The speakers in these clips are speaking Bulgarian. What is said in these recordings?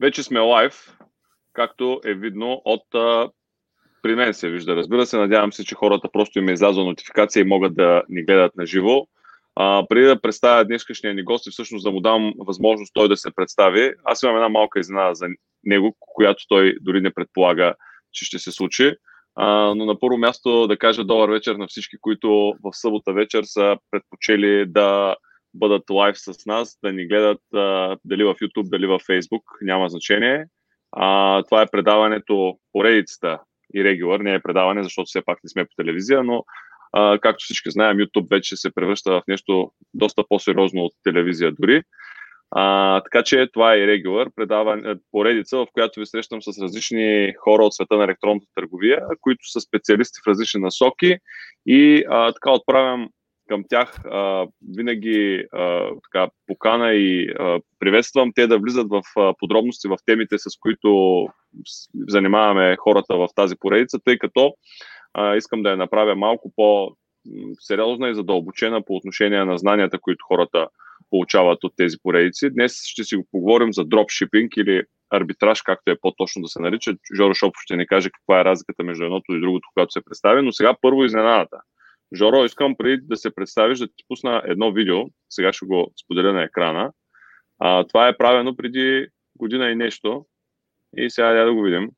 вече сме лайв, както е видно от а, при мен се вижда. Разбира се, надявам се, че хората просто им е излязла нотификация и могат да ни гледат на живо. Преди да представя днешния ни гост и всъщност да му дам възможност той да се представи, аз имам една малка изненада за него, която той дори не предполага, че ще се случи. А, но на първо място да кажа добър вечер на всички, които в събота вечер са предпочели да бъдат лайв с нас, да ни гледат а, дали в YouTube, дали в Facebook, няма значение. А, това е предаването поредицата и регулар, не е предаване, защото все пак не сме по телевизия, но а, както всички знаем, YouTube вече се превръща в нещо доста по-сериозно от телевизия дори. А, така че това е и регулар, предаване, поредица, в която ви срещам с различни хора от света на електронната търговия, които са специалисти в различни насоки и а, така отправям към тях а, винаги а, така, покана и а, приветствам те да влизат в а, подробности в темите, с които занимаваме хората в тази поредица, тъй като а, искам да я направя малко по-сериозна и задълбочена по отношение на знанията, които хората получават от тези поредици. Днес ще си го поговорим за дропшипинг или арбитраж, както е по-точно да се нарича. Жоро Шопов ще ни каже каква е разликата между едното и другото, когато се представи, но сега първо изненадата. Жоро, искам преди да се представиш да ти пусна едно видео, сега ще го споделя на екрана. А, това е правено преди година и нещо и сега да го видим.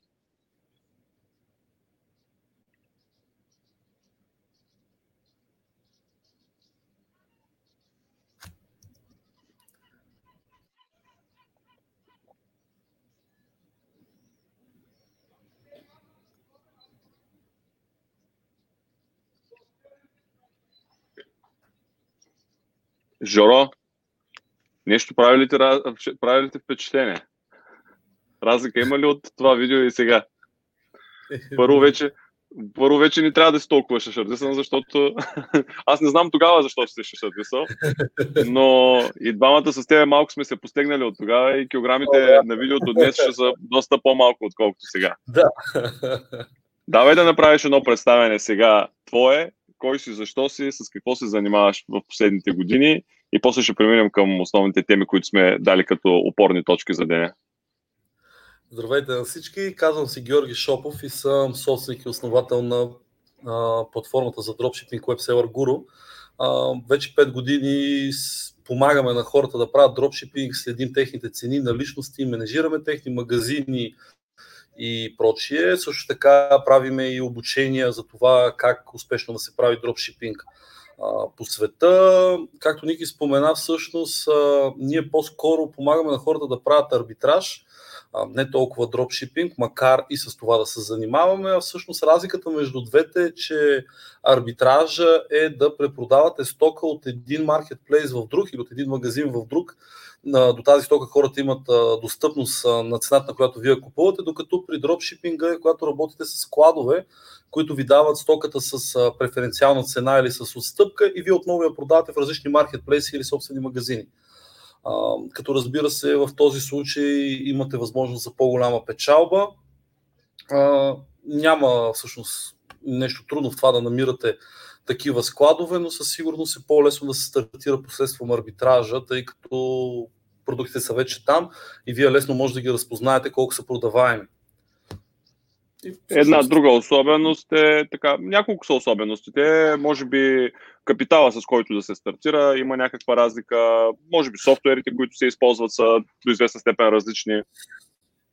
Жоро, нещо прави ли, ти, прави ли ти впечатление? Разлика има ли от това видео и сега? Първо вече, първо вече не трябва да си толкова шашардисан, защото аз не знам тогава защо си шашардисал, но и двамата с тебе малко сме се постегнали от тогава и килограмите на видеото днес ще са доста по-малко, отколкото сега. Да. Давай да направиш едно представяне сега твое кой си, защо си, с какво се занимаваш в последните години и после ще преминем към основните теми, които сме дали като опорни точки за деня. Здравейте на всички, казвам си Георги Шопов и съм собственик и основател на а, платформата за дропшипинг WebSeller Guru. А, вече 5 години помагаме на хората да правят дропшипинг, следим техните цени на личности, менежираме техни магазини, и прочие. Също така правиме и обучения за това как успешно да се прави дропшипинг по света. Както Ники спомена, всъщност ние по-скоро помагаме на хората да правят арбитраж, не толкова дропшипинг, макар и с това да се занимаваме, а всъщност разликата между двете е, че арбитража е да препродавате стока от един маркетплейс в друг или от един магазин в друг, до тази стока хората имат достъпност на цената, на която вие купувате, докато при дропшипинга, когато работите с складове, които ви дават стоката с преференциална цена или с отстъпка и вие отново я продавате в различни маркетплейси или собствени магазини. Като разбира се, в този случай имате възможност за по-голяма печалба. Няма всъщност нещо трудно в това да намирате такива складове, но със сигурност е по-лесно да се стартира посредством арбитража, тъй като продуктите са вече там и вие лесно може да ги разпознаете колко са продаваеми. Една друга особеност е така, няколко са особеностите. Може би капитала, с който да се стартира, има някаква разлика. Може би софтуерите, които се използват, са до известна степен различни.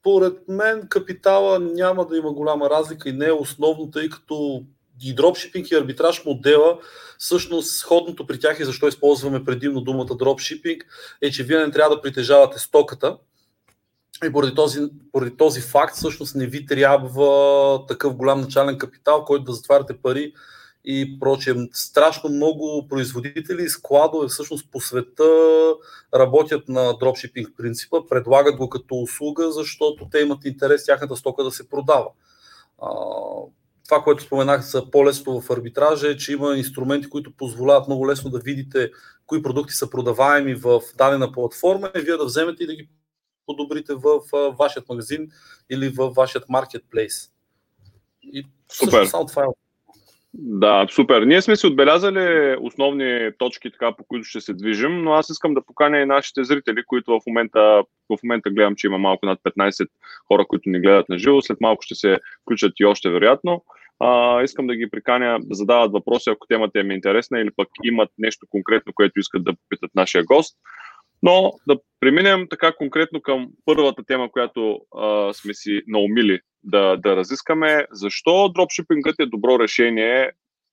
Поред мен капитала няма да има голяма разлика и не е основно, тъй като и дропшипинг и арбитраж модела, всъщност сходното при тях и защо използваме предимно думата дропшипинг, е, че вие не трябва да притежавате стоката, и поради този, поради този факт всъщност не ви трябва такъв голям начален капитал, който да затваряте пари и прочее. Страшно много производители и складове всъщност по света работят на дропшипинг принципа, предлагат го като услуга, защото те имат интерес тяхната стока да се продава това, което споменах за по-лесно в арбитража е, че има инструменти, които позволяват много лесно да видите кои продукти са продаваеми в дадена платформа и вие да вземете и да ги подобрите в вашият магазин или в вашият маркетплейс. И Супер. Само това е. Да, супер. Ние сме си отбелязали основни точки, така, по които ще се движим, но аз искам да поканя и нашите зрители, които в момента, в момента гледам, че има малко над 15 хора, които ни гледат на живо. След малко ще се включат и още вероятно. А, искам да ги приканя да задават въпроси, ако темата им е интересна или пък имат нещо конкретно, което искат да попитат нашия гост. Но да преминем така конкретно към първата тема, която а, сме си наумили да, да разискаме. Защо дропшипингът е добро решение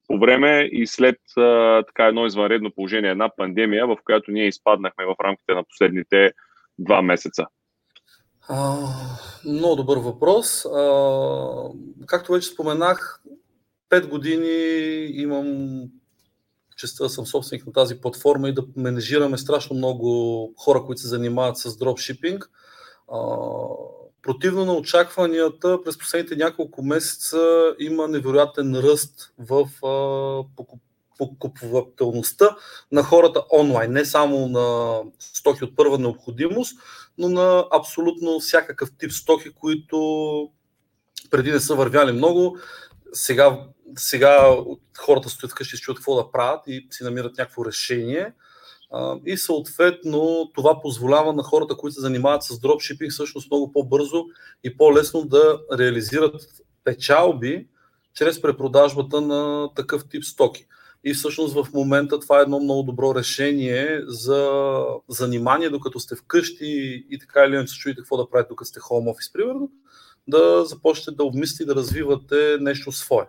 по време и след а, така едно извънредно положение, една пандемия, в която ние изпаднахме в рамките на последните два месеца? А, много добър въпрос. А, както вече споменах, пет години имам честа съм собственик на тази платформа и да менежираме страшно много хора, които се занимават с дропшипинг. Противно на очакванията, през последните няколко месеца има невероятен ръст в покупателността на хората онлайн. Не само на стоки от първа необходимост, но на абсолютно всякакъв тип стоки, които преди не са вървяли много. Сега сега хората стоят вкъщи и чуят какво да правят и си намират някакво решение. И съответно това позволява на хората, които се занимават с дропшипинг, всъщност много по-бързо и по-лесно да реализират печалби чрез препродажбата на такъв тип стоки. И всъщност в момента това е едно много добро решение за занимание, докато сте вкъщи и така или иначе се чуете какво да правите, докато сте home office, примерно, да започнете да обмислите и да развивате нещо свое.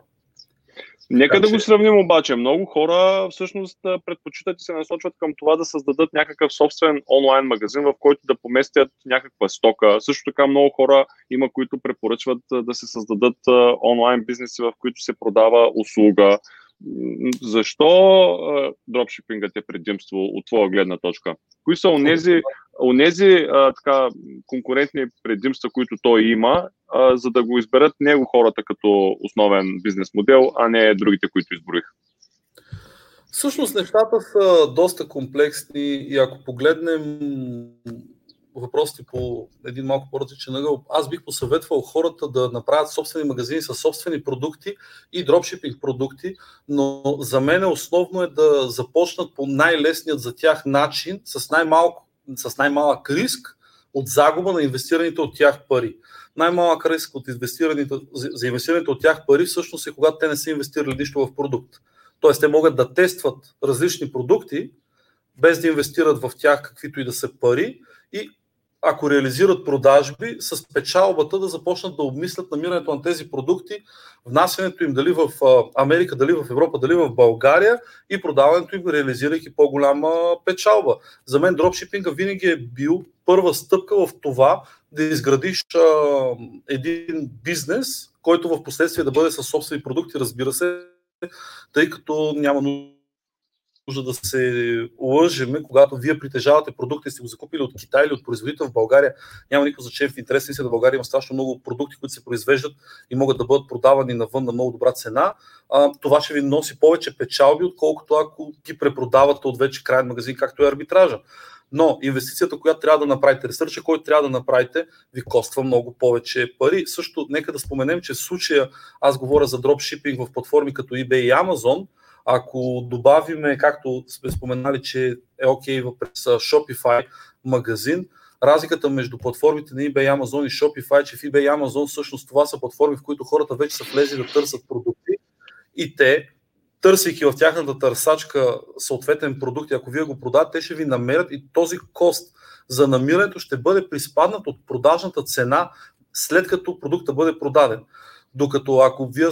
Нека да го сравним обаче. Много хора всъщност предпочитат и се насочват към това да създадат някакъв собствен онлайн магазин, в който да поместят някаква стока. Също така много хора има, които препоръчват да се създадат онлайн бизнеси, в които се продава услуга. Защо дропшипингът е предимство от твоя гледна точка? Кои са онези, онези а, така, конкурентни предимства, които той има, а, за да го изберат него хората като основен бизнес модел, а не другите, които изброих? Всъщност нещата са доста комплексни и ако погледнем въпросите по един малко по-различен ъгъл, аз бих посъветвал хората да направят собствени магазини с собствени продукти и дропшипинг продукти, но за мен основно е да започнат по най-лесният за тях начин, с, най-малко, с най-малък риск от загуба на инвестираните от тях пари. Най-малък риск от инвестираните, за инвестираните от тях пари всъщност е когато те не са инвестирали нищо в продукт. Тоест те могат да тестват различни продукти, без да инвестират в тях каквито и да са пари и ако реализират продажби, с печалбата да започнат да обмислят намирането на тези продукти, внасянето им дали в Америка, дали в Европа, дали в България и продаването им, реализирайки по-голяма печалба. За мен дропшипинга винаги е бил първа стъпка в това да изградиш а, един бизнес, който в последствие да бъде със собствени продукти, разбира се, тъй като няма нужда нужда да се лъжеме, когато вие притежавате продукти и сте го закупили от Китай или от производител в България, няма никакво значение в интерес си да България има страшно много продукти, които се произвеждат и могат да бъдат продавани навън на много добра цена. А, това ще ви носи повече печалби, отколкото ако ги препродавате от вече крайен магазин, както е арбитража. Но инвестицията, която трябва да направите, ресърча, който трябва да направите, ви коства много повече пари. Също нека да споменем, че в случая аз говоря за дропшипинг в платформи като eBay и Amazon – ако добавиме, както сме споменали, че е окей okay през Shopify магазин, разликата между платформите на eBay, Amazon и Shopify, е, че в eBay и Amazon всъщност това са платформи, в които хората вече са влезли да търсят продукти и те, търсейки в тяхната търсачка съответен продукт, ако вие го продавате, те ще ви намерят и този кост за намирането ще бъде приспаднат от продажната цена, след като продукта бъде продаден. Докато ако вие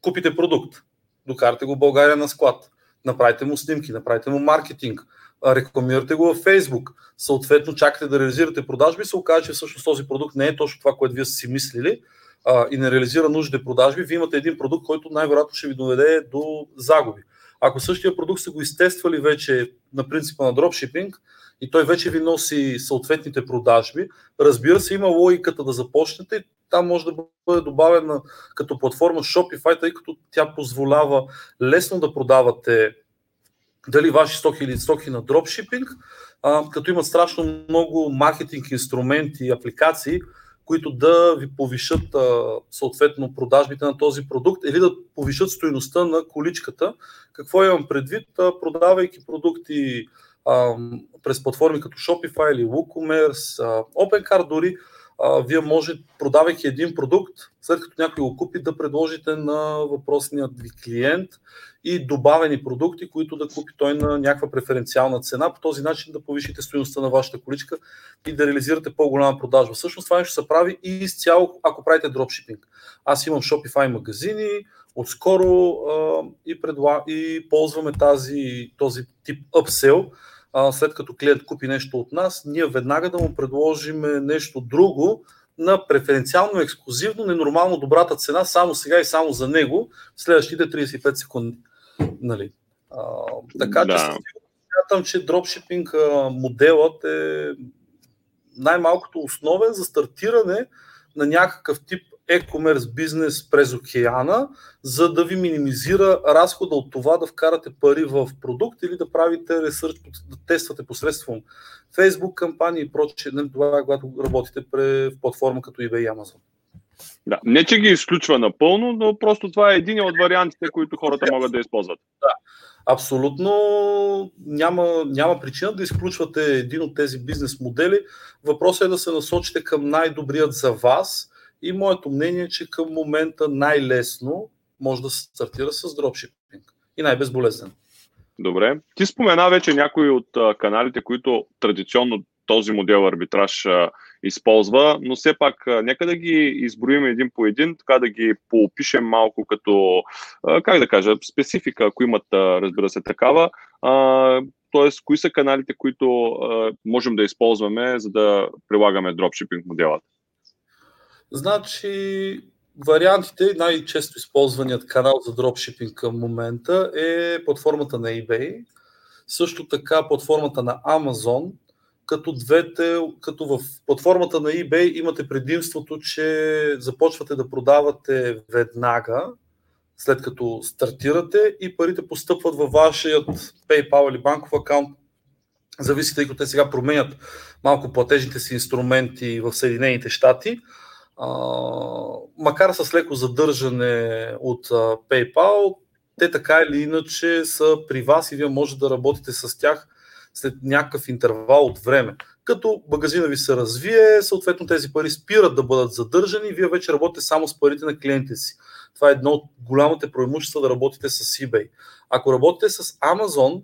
купите продукт, докарате го в България на склад, направите му снимки, направите му маркетинг, рекламирате го във Facebook, съответно чакате да реализирате продажби се окаже, че всъщност този продукт не е точно това, което вие сте си мислили а, и не реализира нужните продажби, вие имате един продукт, който най-вероятно ще ви доведе до загуби. Ако същия продукт сте го изтествали вече на принципа на дропшипинг и той вече ви носи съответните продажби, разбира се, има логиката да започнете там може да бъде добавена като платформа Shopify, тъй като тя позволява лесно да продавате дали ваши стоки или стоки на дропшипинг, а, като имат страшно много маркетинг инструменти и апликации, които да ви повишат съответно продажбите на този продукт или да повишат стоеността на количката. Какво имам предвид? Продавайки продукти през платформи като Shopify или WooCommerce, OpenCart дори, вие може, продавайки един продукт, след като някой го купи, да предложите на въпросният ви клиент и добавени продукти, които да купи той на някаква преференциална цена. По този начин да повишите стоеността на вашата количка и да реализирате по-голяма продажба. Всъщност това нещо се прави и изцяло, ако правите дропшипинг. Аз имам Shopify магазини, отскоро а, и, предла... и ползваме тази, този тип upsell, след като клиент купи нещо от нас, ние веднага да му предложим нещо друго на преференциално, ексклюзивно, ненормално добрата цена, само сега и само за него, в следващите 35 секунди. Нали? А, така да. че смятам, че дропшипинг моделът е най-малкото основен за стартиране на някакъв тип e-commerce бизнес през океана, за да ви минимизира разхода от това да вкарате пари в продукт или да правите ресърч, да тествате посредством Facebook кампании и прочее, това когато работите в платформа като eBay и Amazon. Да, не че ги изключва напълно, но просто това е един от вариантите, които хората могат да използват. Да, абсолютно няма, няма причина да изключвате един от тези бизнес модели. Въпросът е да се насочите към най-добрият за вас и моето мнение е, че към момента най-лесно може да се стартира с дропшипинг и най-безболезнено. Добре. Ти спомена вече някои от каналите, които традиционно този модел арбитраж използва, но все пак нека да ги изброим един по един, така да ги поопишем малко като, как да кажа, специфика, ако имат, разбира се, такава. Тоест, кои са каналите, които можем да използваме, за да прилагаме дропшипинг моделът? Значи, вариантите, най-често използваният канал за дропшипинг към момента е платформата на eBay, също така платформата на Amazon, като двете, като в платформата на eBay имате предимството, че започвате да продавате веднага, след като стартирате и парите постъпват във вашият PayPal или банков акаунт. Зависи, тъй като те сега променят малко платежните си инструменти в Съединените щати макар с леко задържане от PayPal, те така или иначе са при вас и вие можете да работите с тях след някакъв интервал от време. Като магазина ви се развие, съответно тези пари спират да бъдат задържани вие вече работите само с парите на клиентите си. Това е едно от голямите преимущества да работите с eBay. Ако работите с Amazon,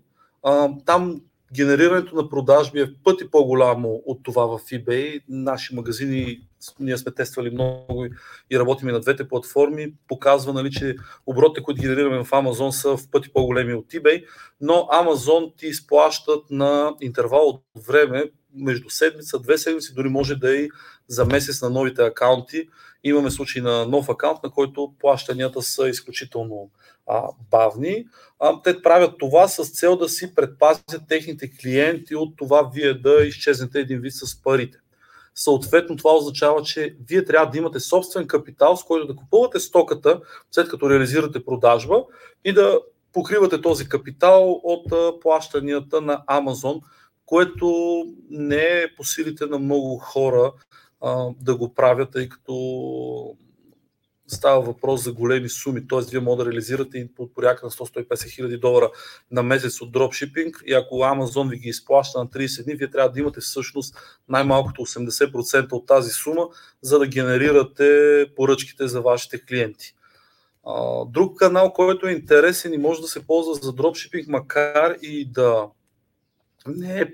там генерирането на продажби е в пъти по-голямо от това в eBay. Наши магазини, ние сме тествали много и работим и на двете платформи, показва, нали, че оборотите, които генерираме в Amazon са в пъти по-големи от eBay, но Amazon ти изплащат на интервал от време между седмица, две седмици, дори може да е и за месец на новите акаунти. Имаме случай на нов акаунт, на който плащанията са изключително а, бавни. А, те правят това с цел да си предпазят техните клиенти от това вие да изчезнете един вид с парите. Съответно, това означава, че вие трябва да имате собствен капитал, с който да купувате стоката, след като реализирате продажба и да покривате този капитал от плащанията на Amazon, което не е по силите на много хора а, да го правят, тъй като става въпрос за големи суми, т.е. вие може да реализирате и под порядка на 100-150 хиляди долара на месец от дропшипинг и ако Amazon ви ги изплаща на 30 дни, вие трябва да имате всъщност най-малкото 80% от тази сума, за да генерирате поръчките за вашите клиенти. Друг канал, който е интересен и може да се ползва за дропшипинг, макар и да не е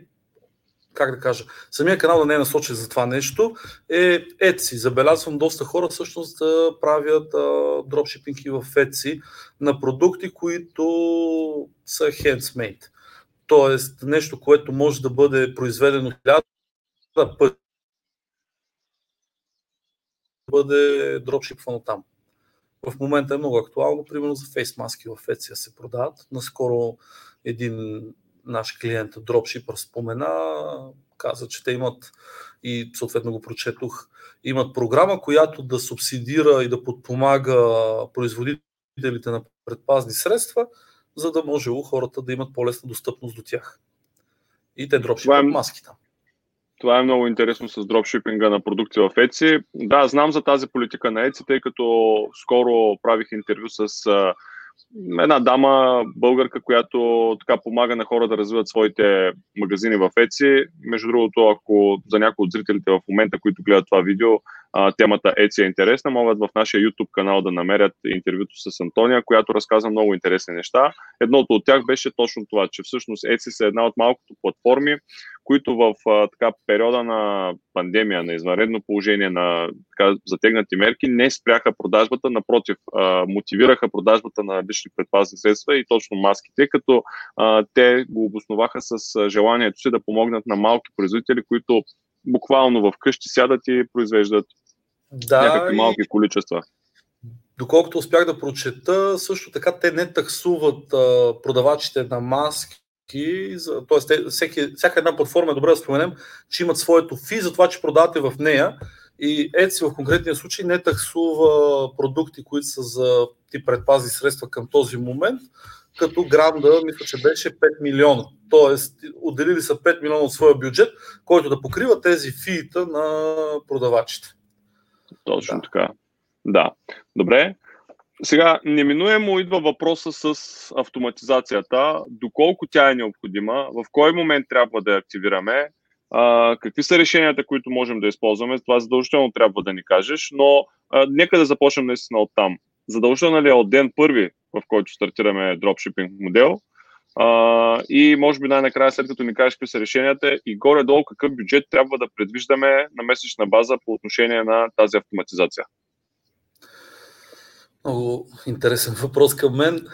как да кажа, самия канал да не е насочен за това нещо, е Etsy. Забелязвам доста хора всъщност да правят а, дропшипинг в Etsy на продукти, които са handsmade. Тоест нещо, което може да бъде произведено хиляда пъти, да бъде дропшипвано там. В момента е много актуално, примерно за фейс маски в Etsy се продават. Наскоро един наш клиент Dropshipper спомена, каза, че те имат и съответно го прочетох, имат програма, която да субсидира и да подпомага производителите на предпазни средства, за да може хората да имат по-лесна достъпност до тях. И те дропшипват е... маски там. Това е много интересно с дропшипинга на продукти в Etsy. Да, знам за тази политика на Etsy, тъй като скоро правих интервю с една дама, българка, която така помага на хора да развиват своите магазини в Etsy. Между другото, ако за някои от зрителите в момента, които гледат това видео, темата Etsy е интересна, могат в нашия YouTube канал да намерят интервюто с Антония, която разказва много интересни неща. Едното от тях беше точно това, че всъщност Etsy е една от малкото платформи, които в така, периода на пандемия, на извънредно положение, на така, затегнати мерки, не спряха продажбата, напротив, а, мотивираха продажбата на лични предпазни средства и точно маските, като а, те го обосноваха с желанието си да помогнат на малки производители, които буквално в къщи сядат и произвеждат да, някакви малки и... количества. Доколкото успях да прочета, също така те не таксуват а, продавачите на маски т.е. всеки, всяка една платформа е добре да споменем, че имат своето фи за това, че продавате в нея и Etsy в конкретния случай не таксува продукти, които са за ти предпази средства към този момент, като гранда, мисля, че беше 5 милиона. Тоест, отделили са 5 милиона от своя бюджет, който да покрива тези фиита на продавачите. Точно да. така. Да. Добре. Сега, неминуемо идва въпроса с автоматизацията, доколко тя е необходима, в кой момент трябва да я активираме, а, какви са решенията, които можем да използваме, това задължително трябва да ни кажеш, но а, нека да започнем наистина от там. Задължително ли е от ден първи, в който стартираме дропшипинг модел, а, и може би най-накрая, след като ни кажеш какви са решенията и горе-долу какъв бюджет трябва да предвиждаме на месечна база по отношение на тази автоматизация. Много интересен въпрос към мен.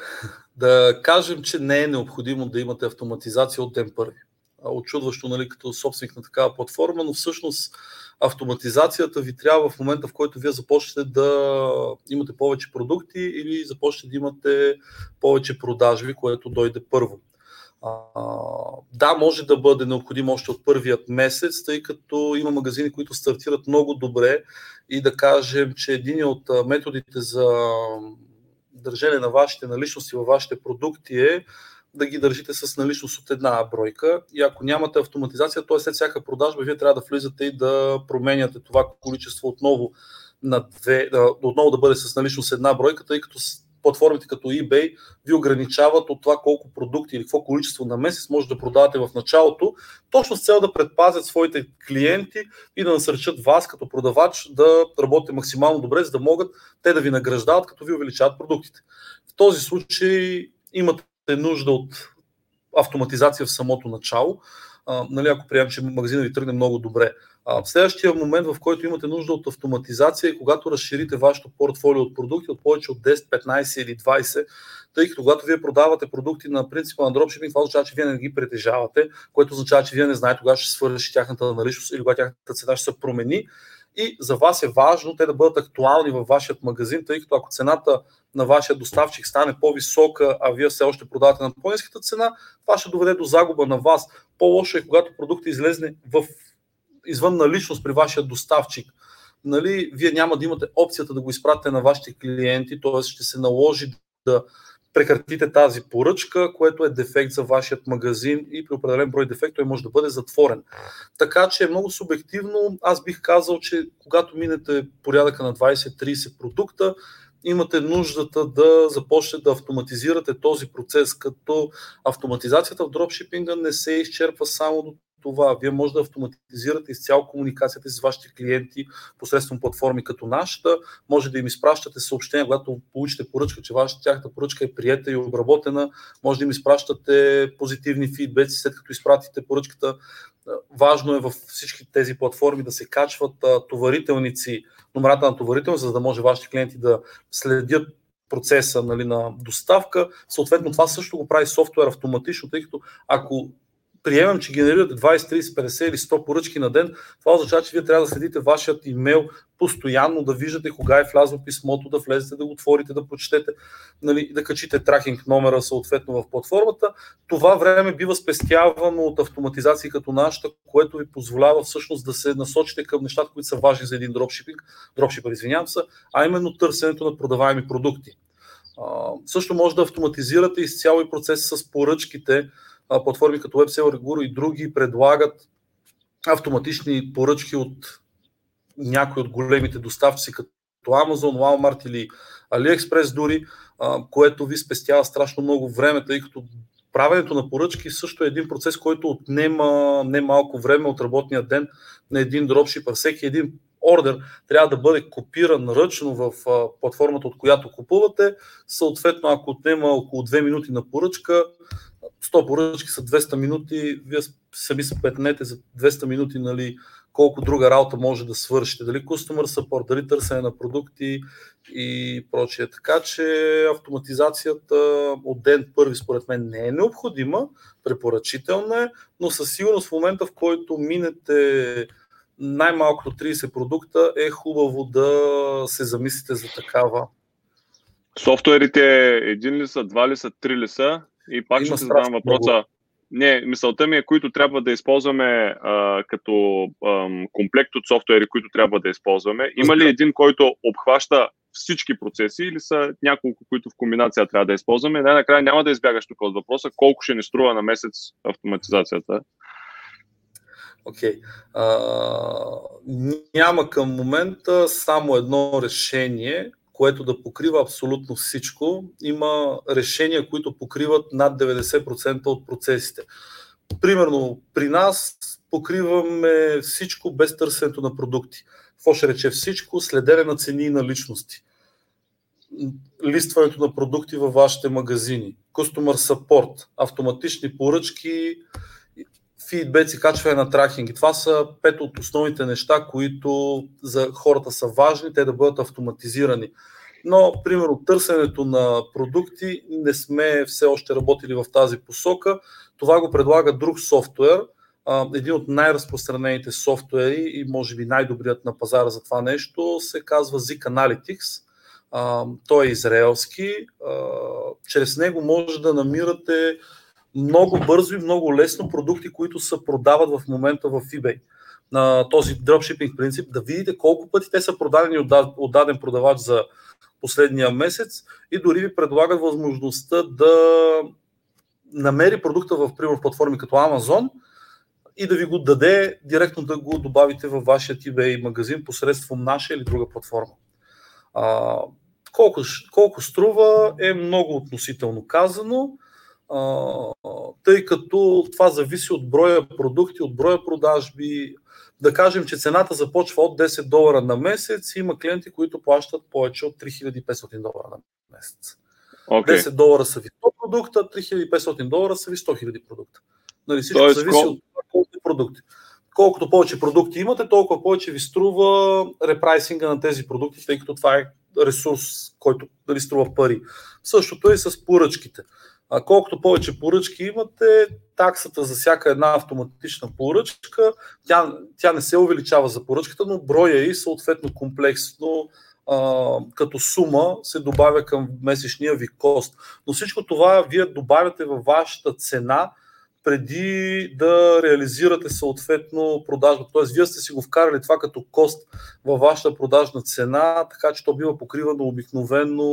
Да кажем, че не е необходимо да имате автоматизация от ден първи. Очудващо, нали, като собственик на такава платформа, но всъщност автоматизацията ви трябва в момента, в който вие започнете да имате повече продукти или започнете да имате повече продажби, което дойде първо. А, да, може да бъде необходимо още от първият месец, тъй като има магазини, които стартират много добре и да кажем, че един от методите за държане на вашите наличности във вашите продукти е да ги държите с наличност от една бройка. И ако нямате автоматизация, т.е. след всяка продажба, вие трябва да влизате и да променяте това количество отново на две, отново да бъде с наличност една бройка, тъй като платформите като eBay ви ограничават от това колко продукти или какво количество на месец може да продавате в началото, точно с цел да предпазят своите клиенти и да насърчат вас като продавач да работите максимално добре, за да могат те да ви награждават, като ви увеличават продуктите. В този случай имате нужда от автоматизация в самото начало, а, нали, ако приемем, че магазинът ви тръгне много добре. А, следващия момент, в който имате нужда от автоматизация, е когато разширите вашето портфолио от продукти от повече от 10, 15 или 20, тъй като когато вие продавате продукти на принципа на дропшипинг, това означава, че вие не ги притежавате, което означава, че вие не знаете кога ще свърши тяхната наличност или кога тяхната цена ще се промени. И за вас е важно те да бъдат актуални във вашия магазин, тъй като ако цената на вашия доставчик стане по-висока, а вие все още продавате на по-низката цена, това ще доведе до загуба на вас. По-лошо е, когато продуктът излезне в извън наличност при вашия доставчик. Нали, вие няма да имате опцията да го изпратите на вашите клиенти, т.е. ще се наложи да прекратите тази поръчка, което е дефект за вашият магазин и при определен брой дефект той може да бъде затворен. Така че е много субективно. Аз бих казал, че когато минете порядъка на 20-30 продукта, имате нуждата да започнете да автоматизирате този процес, като автоматизацията в дропшипинга не се изчерпва само до това. Вие може да автоматизирате изцяло комуникацията с вашите клиенти посредством платформи като нашата. Може да им изпращате съобщения, когато получите поръчка, че вашата тяхната поръчка е приета и обработена. Може да им изпращате позитивни фидбеци, след като изпратите поръчката. Важно е във всички тези платформи да се качват товарителници, номерата на товарителници, за да може вашите клиенти да следят процеса нали, на доставка. Съответно, това също го прави софтуер автоматично, тъй като ако приемам, че генерирате 20, 30, 50 или 100 поръчки на ден, това означава, че вие трябва да следите вашият имейл постоянно, да виждате кога е влязло писмото, да влезете, да го отворите, да прочетете, нали, да качите тракинг номера съответно в платформата. Това време бива спестявано от автоматизации като нашата, което ви позволява всъщност да се насочите към нещата, които са важни за един дропшипинг, дропшипър, извинявам се, а именно търсенето на продаваеми продукти. А, също може да автоматизирате изцяло и процеса с поръчките, платформи като WebSeller Guru и други предлагат автоматични поръчки от някои от големите доставчици, като Amazon, Walmart или AliExpress дори, което ви спестява страшно много време, тъй като правенето на поръчки също е един процес, който отнема не малко време от работния ден на един дропшипър. Всеки един ордер трябва да бъде копиран ръчно в платформата, от която купувате. Съответно, ако отнема около 2 минути на поръчка, 100 поръчки са 200 минути, вие сами се петнете за 200 минути, нали, колко друга работа може да свършите. Дали customer support, дали търсене на продукти и прочее. Така че автоматизацията от ден първи според мен не е необходима, препоръчителна е, но със сигурност в момента в който минете най-малкото 30 продукта е хубаво да се замислите за такава. Софтуерите един ли са, два ли са, три ли са? И пак Има ще задам въпроса. Много. Не, мисълта ми е, които трябва да използваме а, като а, комплект от софтуери, които трябва да използваме. Има ли един, който обхваща всички процеси или са няколко, които в комбинация трябва да използваме? Най-накрая няма да избягаш тук от въпроса колко ще ни струва на месец автоматизацията. Окей. Okay. няма към момента само едно решение, което да покрива абсолютно всичко. Има решения, които покриват над 90% от процесите. Примерно при нас покриваме всичко без търсенето на продукти. Какво ще рече всичко? Следене на цени и на личности. Листването на продукти във вашите магазини. Customer support, автоматични поръчки, фидбек и качване на тракинги. Това са пет от основните неща, които за хората са важни, те да бъдат автоматизирани. Но, примерно, търсенето на продукти не сме все още работили в тази посока. Това го предлага друг софтуер, един от най-разпространените софтуери и може би най-добрият на пазара за това нещо се казва Zik Analytics. Той е израелски. Чрез него може да намирате много бързо и много лесно продукти, които се продават в момента в eBay на този дропшипинг принцип, да видите колко пъти те са продадени от даден продавач за последния месец и дори ви предлагат възможността да намери продукта в, пример, платформи като Amazon и да ви го даде директно да го добавите във вашия eBay магазин посредством наша или друга платформа. А, колко, колко струва е много относително казано тъй като това зависи от броя продукти, от броя продажби. Да кажем, че цената започва от 10 долара на месец. Има клиенти, които плащат повече от 3500 долара на месец. Okay. 10 долара са ви 100 продукта, 3500 долара са ви 100 000 продукта. Нали, всичко Тоест, зависи кол... от колко продукти. Колкото повече продукти имате, толкова повече ви струва репрайсинга на тези продукти, тъй като това е ресурс, който дали струва пари. Същото е и с поръчките. А колкото повече поръчки имате, таксата за всяка една автоматична поръчка, тя, тя не се увеличава за поръчката, но броя и съответно комплексно а, като сума се добавя към месечния ви кост. Но всичко това вие добавяте във вашата цена, преди да реализирате съответно продажба. Тоест, вие сте си го вкарали това като кост във вашата продажна цена, така че то бива покривано обикновено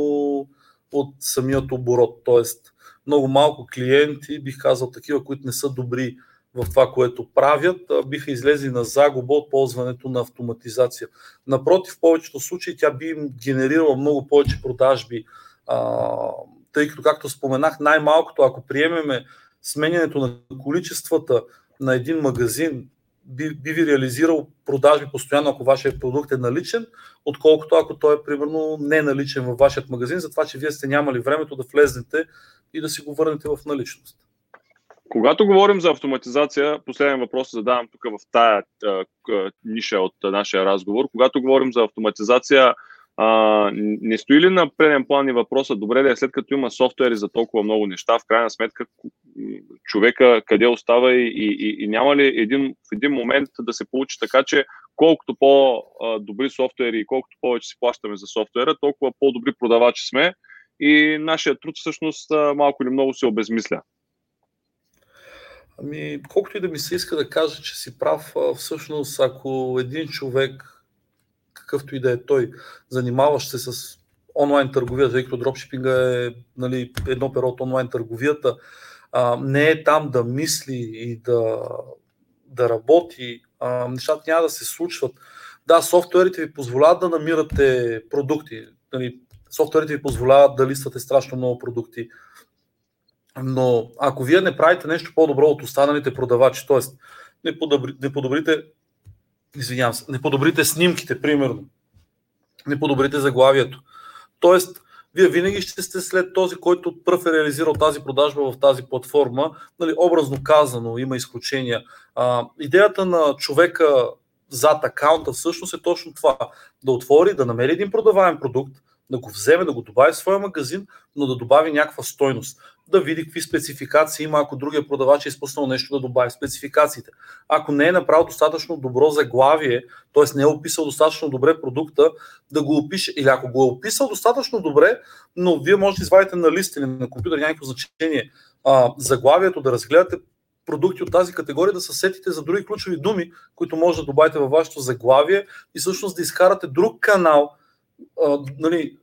от самият оборот. Тоест, много малко клиенти, бих казал такива, които не са добри в това, което правят, биха излезли на загуба от ползването на автоматизация. Напротив, в повечето случаи тя би им генерирала много повече продажби, тъй като, както споменах, най-малкото, ако приемеме сменянето на количествата на един магазин би, би ви реализирал продажби постоянно, ако вашия продукт е наличен, отколкото ако той е примерно не наличен във вашия магазин, затова че вие сте нямали времето да влезнете и да си го върнете в наличност. Когато говорим за автоматизация, последен въпрос задавам тук в тая ниша от нашия разговор. Когато говорим за автоматизация, а, не стои ли на преден план и въпроса, добре да е след като има софтуери за толкова много неща, в крайна сметка човека къде остава и, и, и няма ли един, в един момент да се получи така, че колкото по-добри софтуери и колкото повече си плащаме за софтуера, толкова по-добри продавачи сме и нашия труд всъщност малко или много се обезмисля. Ами, колкото и да ми се иска да кажа, че си прав, всъщност ако един човек какъвто и да е той, занимаващ се с онлайн търговията, тъй като дропшипинга е нали, едно перо от онлайн търговията, а, не е там да мисли и да, да работи а, нещата няма да се случват. Да, софтуерите ви позволяват да намирате продукти. Нали, софтуерите ви позволяват да листвате страшно много продукти. Но ако вие не правите нещо по-добро от останалите продавачи, т.е. Не, подобри, не подобрите извинявам се, не подобрите снимките, примерно, не подобрите заглавието. Тоест, вие винаги ще сте след този, който пръв е реализирал тази продажба в тази платформа. Нали, образно казано, има изключения. А, идеята на човека зад акаунта всъщност е точно това. Да отвори, да намери един продаваем продукт, да го вземе, да го добави в своя магазин, но да добави някаква стойност. Да види какви спецификации има, ако другия продавач е изпуснал нещо да добави спецификациите. Ако не е направил достатъчно добро заглавие, т.е. не е описал достатъчно добре продукта, да го опише. Или ако го е описал достатъчно добре, но вие можете да извадите на лист или на компютър някакво значение, а, заглавието да разгледате продукти от тази категория, да се сетите за други ключови думи, които може да добавите във вашето заглавие и всъщност да изкарате друг канал, нали,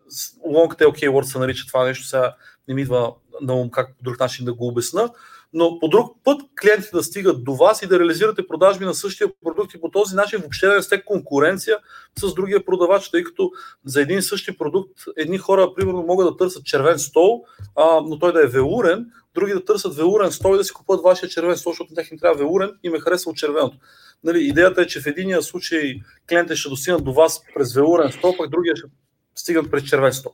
long tail keyword се нарича това нещо, сега не ми идва на ум как по друг начин да го обясна, но по друг път клиентите да стигат до вас и да реализирате продажби на същия продукт и по този начин въобще да не сте конкуренция с другия продавач, тъй като за един и същи продукт едни хора, примерно, могат да търсят червен стол, а, но той да е велурен, други да търсят велурен стол и да си купуват вашия червен стол, защото на тях им трябва велурен и ме харесва от червеното. Нали, идеята е, че в единия случай клиентите ще достигнат до вас през велурен стол, пък другия ще стигнат през червен стол.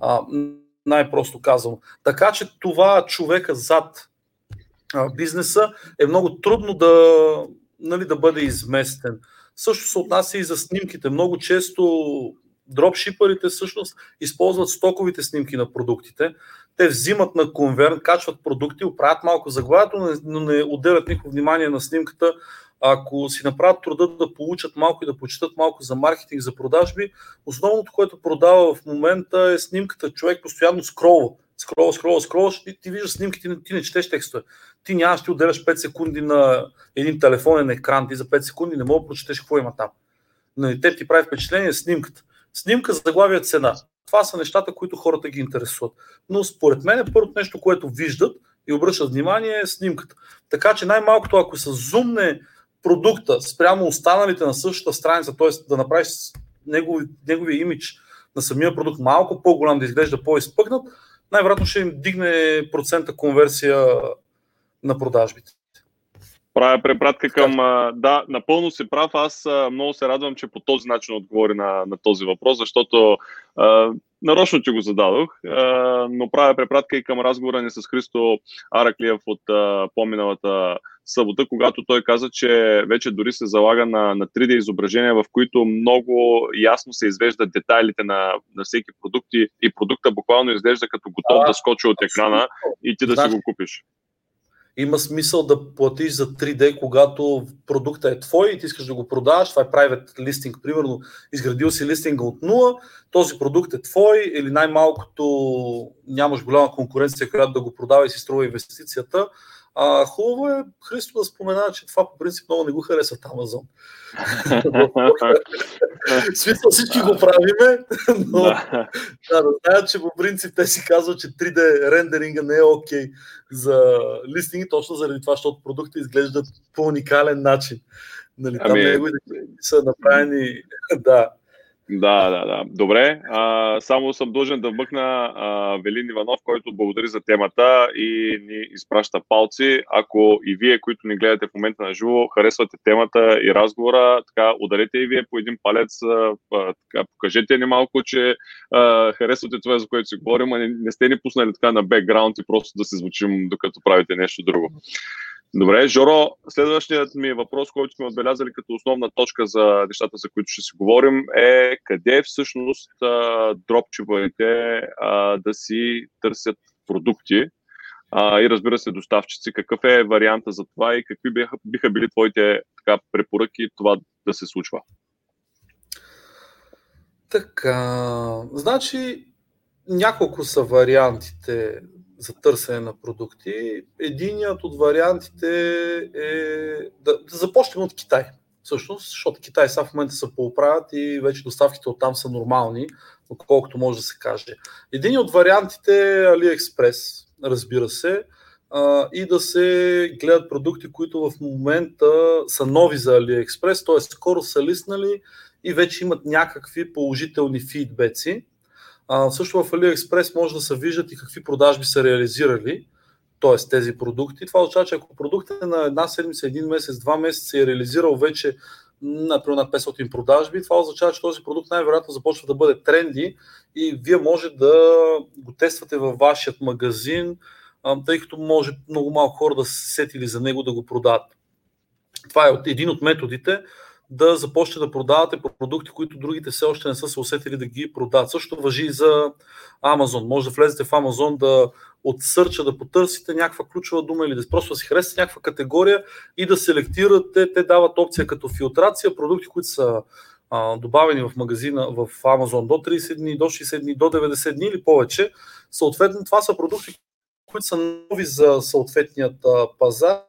А, най-просто казвам. Така че това човека зад а, бизнеса е много трудно да, нали, да бъде изместен. Също се отнася и за снимките. Много често дропшипърите всъщност използват стоковите снимки на продуктите. Те взимат на конверт, качват продукти, оправят малко заглавието, но не отделят никакво внимание на снимката, ако си направят труда да получат малко и да почитат малко за маркетинг, за продажби, основното, което продава в момента е снимката. Човек постоянно скролва. Скролва, скролва, скролва, ти, ти виждаш снимките, ти, не четеш текстове. Ти нямаш, ти отделяш 5 секунди на един телефонен екран, ти за 5 секунди не мога да прочетеш какво има там. Нали, те ти прави впечатление снимката. Снимка, заглавия, цена. Това са нещата, които хората ги интересуват. Но според мен е първото нещо, което виждат и обръщат внимание е снимката. Така че най-малкото, ако се зумне продукта спрямо останалите на същата страница, т.е. да направиш негови, неговия имидж на самия продукт малко по-голям, да изглежда по-изпъкнат, най-вероятно ще им дигне процента конверсия на продажбите. Правя препратка към... Да, напълно си прав. Аз много се радвам, че по този начин отговори на, на този въпрос, защото а, нарочно ти го зададох, а, но правя препратка и към разговора ни с Христо Араклиев от а, по-миналата събота, когато той каза, че вече дори се залага на, на 3D изображения, в които много ясно се извеждат детайлите на, на всеки продукт и, и продукта буквално изглежда като готов а, да скочи от екрана и ти да значи, си го купиш има смисъл да платиш за 3D, когато продукта е твой и ти искаш да го продаваш. Това е private listing, примерно изградил си листинга от нула, този продукт е твой или най-малкото нямаш голяма конкуренция, която да го продава и си струва инвестицията. А, хубаво е Христо да спомена, че това по принцип много не го харесват Амазон. смисъл всички го правиме, но да, да знаят, че по принцип те си казват, че 3D рендеринга не е окей okay за листинги, точно заради това, защото продукти изглеждат по уникален начин. Нали, там ами... неговите са направени, да, да, да, да. Добре. А, само съм дължен да вмъкна Велин Иванов, който благодари за темата и ни изпраща палци. Ако и вие, които ни гледате в момента на живо, харесвате темата и разговора, така ударете и вие по един палец, а, така, покажете ни малко, че а, харесвате това, за което си говорим, а не, не сте ни пуснали така на бекграунд и просто да се звучим, докато правите нещо друго. Добре, Жоро, следващият ми въпрос, който сме отбелязали като основна точка за нещата, за които ще си говорим, е къде всъщност дропчиварите да си търсят продукти а, и разбира се доставчици. Какъв е варианта за това и какви биха, биха били твоите така, препоръки това да се случва? Така, значи няколко са вариантите за търсене на продукти. Единият от вариантите е да, да започнем от Китай. Всъщност, защото Китай сега в момента се поуправят и вече доставките от там са нормални, колкото може да се каже. Един от вариантите е AliExpress, разбира се. а, и да се гледат продукти, които в момента са нови за AliExpress, т.е. скоро са лиснали и вече имат някакви положителни фидбеци. А, също в AliExpress може да се виждат и какви продажби са реализирали, т.е. тези продукти. Това означава, че ако продуктът е на една седмица, един месец, два месеца е реализирал вече например на 500 продажби, това означава, че този продукт най-вероятно започва да бъде тренди и вие може да го тествате във вашият магазин, тъй като може много малко хора да се сетили за него да го продават. Това е един от методите да започнете да продавате продукти, които другите все още не са се усетили да ги продават. Също въжи и за Amazon. Може да влезете в Amazon да от сърча да потърсите някаква ключова дума или да просто да си харесате някаква категория и да селектирате. Те дават опция като филтрация, продукти, които са а, добавени в магазина в Amazon до 30 дни, до 60 дни, до 90 дни или повече. Съответно, това са продукти, които са нови за съответният пазар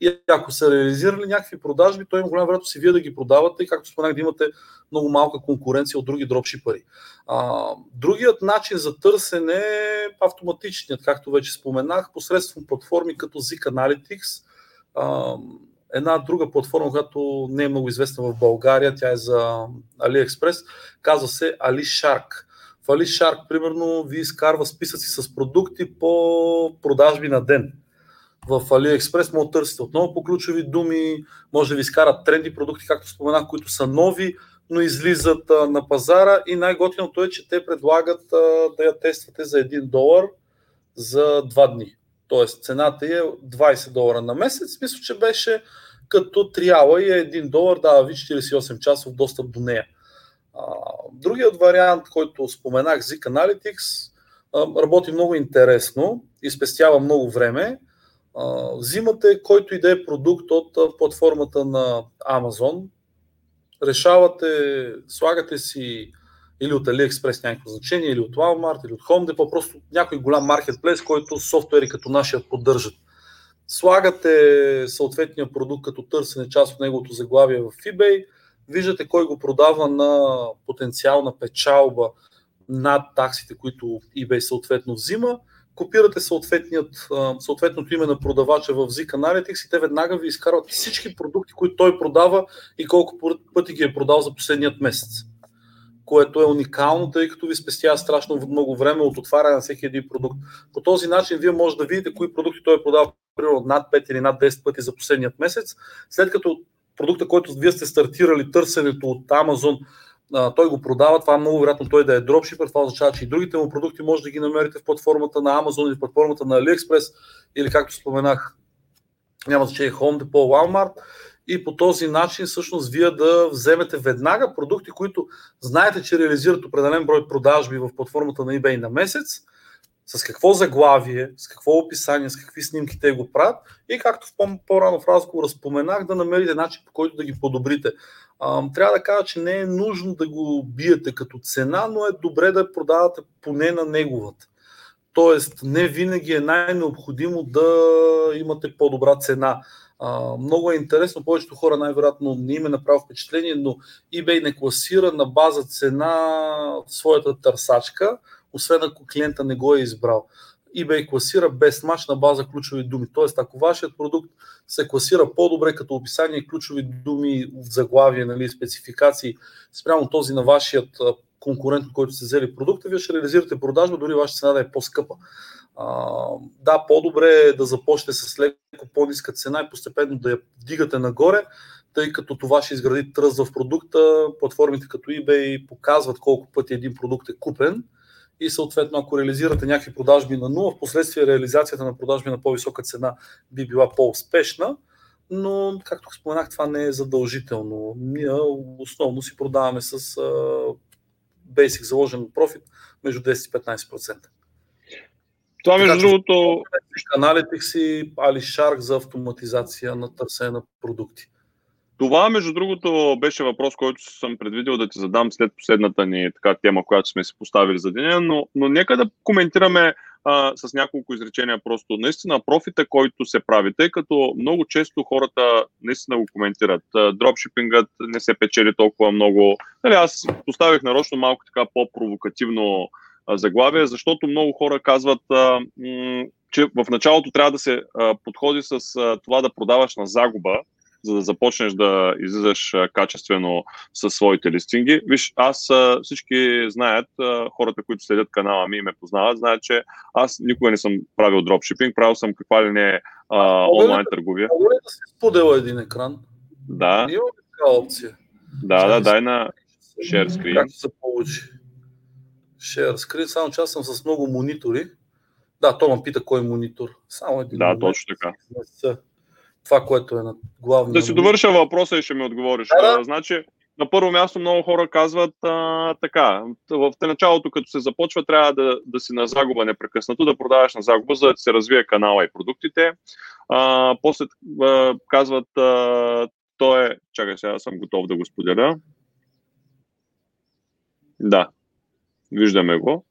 и ако са реализирали някакви продажби, то има голяма вероятност и вие да ги продавате и както споменах да имате много малка конкуренция от други дропшипъри. А, другият начин за търсене е автоматичният, както вече споменах, посредством платформи като Zik Analytics. А, една друга платформа, която не е много известна в България, тя е за AliExpress, казва се AliShark. В AliShark, примерно, ви изкарва списъци с продукти по продажби на ден в AliExpress може да търсите отново по ключови думи, може да ви изкарат тренди продукти, както споменах, които са нови, но излизат а, на пазара и най-готиното е, че те предлагат а, да я тествате за 1 долар за 2 дни. Тоест цената е 20 долара на месец. Мисля, че беше като триала и е 1 долар, дава ви 48 часов достъп до нея. А, другият вариант, който споменах, Zik Analytics, работи много интересно и спестява много време взимате който и да е продукт от платформата на Amazon, решавате, слагате си или от AliExpress някакво значение, или от Walmart, или от Home Depot, просто някой голям маркетплейс, който софтуери като нашия поддържат. Слагате съответния продукт като търсене част от неговото заглавие в eBay, виждате кой го продава на потенциална печалба над таксите, които eBay съответно взима копирате съответното име на продавача в Zik Analytics и те веднага ви изкарват всички продукти, които той продава и колко пъти ги е продал за последният месец. Което е уникално, тъй като ви спестява страшно много време от отваряне на всеки един продукт. По този начин вие може да видите кои продукти той е продал примерно над 5 или над 10 пъти за последният месец, след като продукта, който вие сте стартирали търсенето от Amazon, а, той го продава, това е много вероятно той да е дропшипър, това означава, че и другите му продукти може да ги намерите в платформата на Amazon или в платформата на AliExpress или както споменах, няма значение Home Depot, Walmart. И по този начин всъщност вие да вземете веднага продукти, които знаете, че реализират определен брой продажби в платформата на eBay на месец, с какво заглавие, с какво описание, с какви снимки те го правят и както в по-рано в разговора споменах, да намерите начин по който да ги подобрите. трябва да кажа, че не е нужно да го биете като цена, но е добре да продавате поне на неговата. Тоест, не винаги е най-необходимо да имате по-добра цена. А, много е интересно, повечето хора най-вероятно не им е направо впечатление, но eBay не класира на база цена своята търсачка, освен ако клиента не го е избрал. eBay класира без мач на база ключови думи. Тоест, ако вашият продукт се класира по-добре като описание ключови думи в заглавие, нали, спецификации, спрямо този на вашият конкурент, който сте взели продукта, вие ще реализирате продажба, дори вашата цена да е по-скъпа. А, да, по-добре е да започнете с леко по-ниска цена и постепенно да я вдигате нагоре, тъй като това ще изгради тръст в продукта. Платформите като eBay показват колко пъти един продукт е купен и съответно ако реализирате някакви продажби на 0, в последствие реализацията на продажби на по-висока цена би била по-успешна, но както споменах, това не е задължително. Ние основно си продаваме с basic заложен профит между 10 и 15%. Това между другото... Analytics и AliShark за автоматизация на търсене на продукти. Това, между другото, беше въпрос, който съм предвидел да ти задам след последната ни така, тема, която сме си поставили за деня, но, но нека да коментираме а, с няколко изречения просто. Наистина, профита, който се прави, тъй като много често хората наистина го коментират. Дропшипингът не се печели толкова много. Нали, аз поставих нарочно малко така по-провокативно заглавие, защото много хора казват, а, м- че в началото трябва да се а, подходи с а, това да продаваш на загуба, за да започнеш да излизаш качествено със своите листинги. Виж, аз всички знаят, хората, които следят канала ми и ме познават, знаят, че аз никога не съм правил дропшипинг, правил съм каква ли не а, онлайн търговия. Мога ли да си споделя един екран? Да. Има ли така опция? Да, да, дай на share screen. Как се получи? Share screen, само че аз съм с много монитори. Да, то ме пита кой монитор. Само един Да, момент. точно така. Това, което е на главния. Да си довърша въпроса и ще ми отговориш. Да, да. Значи, на първо място много хора казват а, така. В началото, като се започва, трябва да, да си на загуба непрекъснато, да продаваш на загуба, за да се развие канала и продуктите. А, после а, казват, а, то е. Чакай, сега съм готов да го споделя. Да, виждаме го.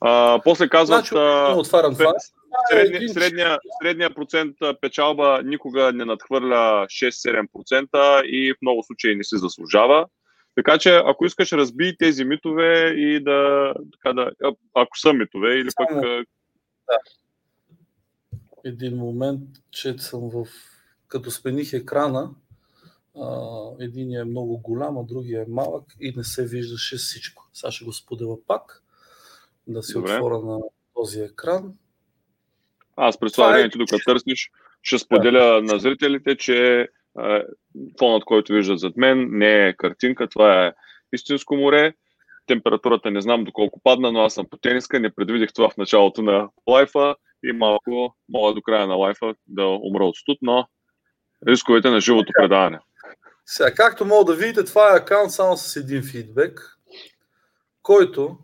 А, после казват. Значи, а, отварям това. Средния, средния, средния процент печалба никога не надхвърля 6-7% и в много случаи не се заслужава. Така че, ако искаш, разбий тези митове и да, така да ако са митове, или пък Само- а, един момент, че съм в... Като смених екрана, един е много голям, а другия е малък и не се виждаше всичко. Сега ще го споделя пак, да си Добре. отворя на този екран. Аз през това е- време, докато търсиш, ще споделя на зрителите, че фонът, който виждат зад мен, не е картинка, това е истинско море. Температурата не знам доколко падна, но аз съм по тениска, не предвидих това в началото на лайфа и малко мога до края на лайфа да умра от студ, но рисковете на живото предаване. Сега, както мога да видите, това е акаунт само с един фидбек, който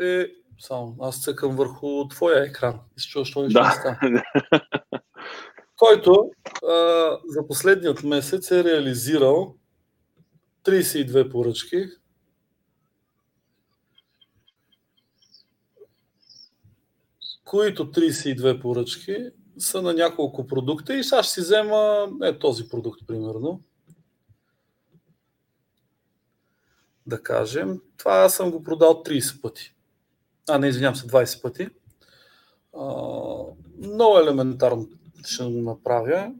е... Само, аз цъкам върху твоя екран. И се чуваш, що нещо Да. не става. който а, за последният месец е реализирал 32 поръчки. които 32 поръчки са на няколко продукта и сега ще си взема е, този продукт, примерно. Да кажем. Това съм го продал 30 пъти. А, не, извинявам се, 20 пъти. А, много елементарно ще го направя.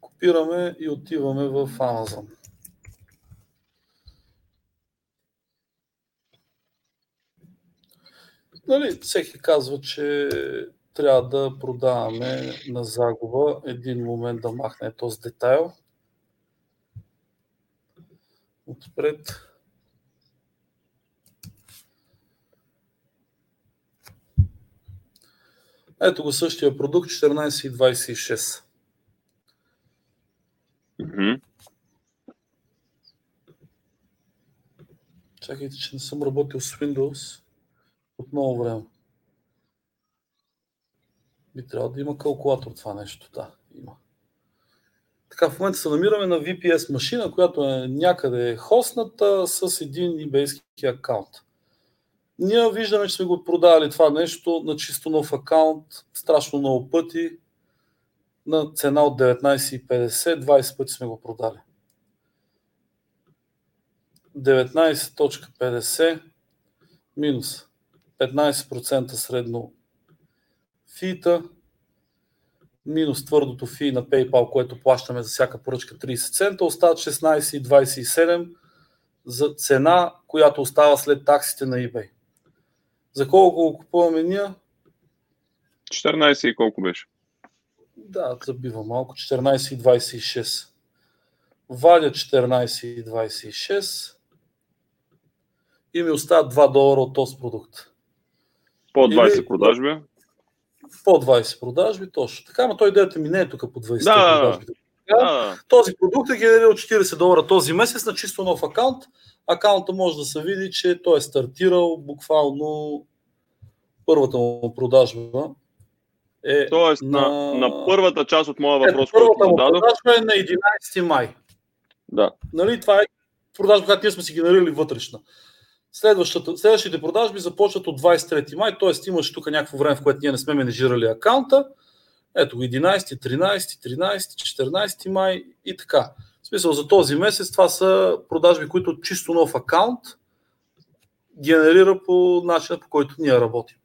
Копираме и отиваме в Amazon. Нали, всеки казва, че трябва да продаваме на загуба. Един момент да махне този детайл. Отпред. Ето го същия продукт 14,26. Мгм. Чакайте, че не съм работил с Windows от много време. Би трябвало да има калкулатор това нещо. Да, има. Така, в момента се намираме на VPS машина, която е някъде хостната с един eBay аккаунт. Ние виждаме, че сме го продали това нещо на чисто нов аккаунт, страшно много пъти, на цена от 19,50, 20 пъти сме го продали. 19.50 минус 15% средно фита, минус твърдото фи на PayPal, което плащаме за всяка поръчка 30 цента, остават 16,27 за цена, която остава след таксите на eBay. За колко го купуваме ние? 14 и колко беше? Да, забива малко. 14,26. Вадя 14,26 и ми остават 2 долара от този продукт. По 20 Или- продажби. По 20 продажби, точно. Така, но той идеята ми не е тук по 20 Да, продажби. Да, Този продукт е генерирал 40 долара този месец на чисто нов акаунт. Акаунта може да се види, че той е стартирал буквално първата му продажба. Е Тоест, на, на първата част от моя въпрос, Ето, който му зададох, продажба е на 11 май. да, Нали, това е продажба, която ние сме си генерирали вътрешна. Следващите продажби започват от 23 май, т.е. имаш тук някакво време, в което ние не сме менежирали акаунта. Ето го 11, 13, 13, 14 май и така. В смисъл за този месец това са продажби, които чисто нов акаунт генерира по начина, по който ние работим.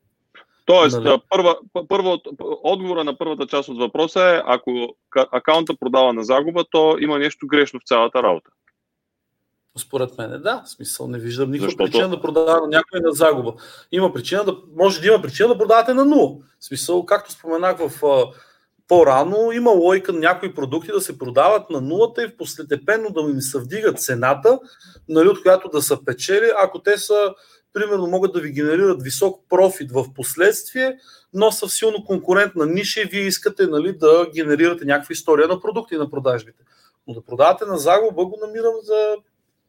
Тоест, нали? първа, първа, отговора на първата част от въпроса е, ако акаунта продава на загуба, то има нещо грешно в цялата работа. Според мен, да. В смисъл, не виждам никаква Защото... причина да продава някой на загуба. Има причина да, може да има причина да продавате на нула. В смисъл, както споменах в по-рано, има лойка на някои продукти да се продават на нулата и постепенно да им се вдига цената, нали, от която да са печели, ако те са примерно могат да ви генерират висок профит в последствие, но са в силно конкурентна ниша и вие искате нали, да генерирате някаква история на продукти на продажбите. Но да продавате на загуба го намирам за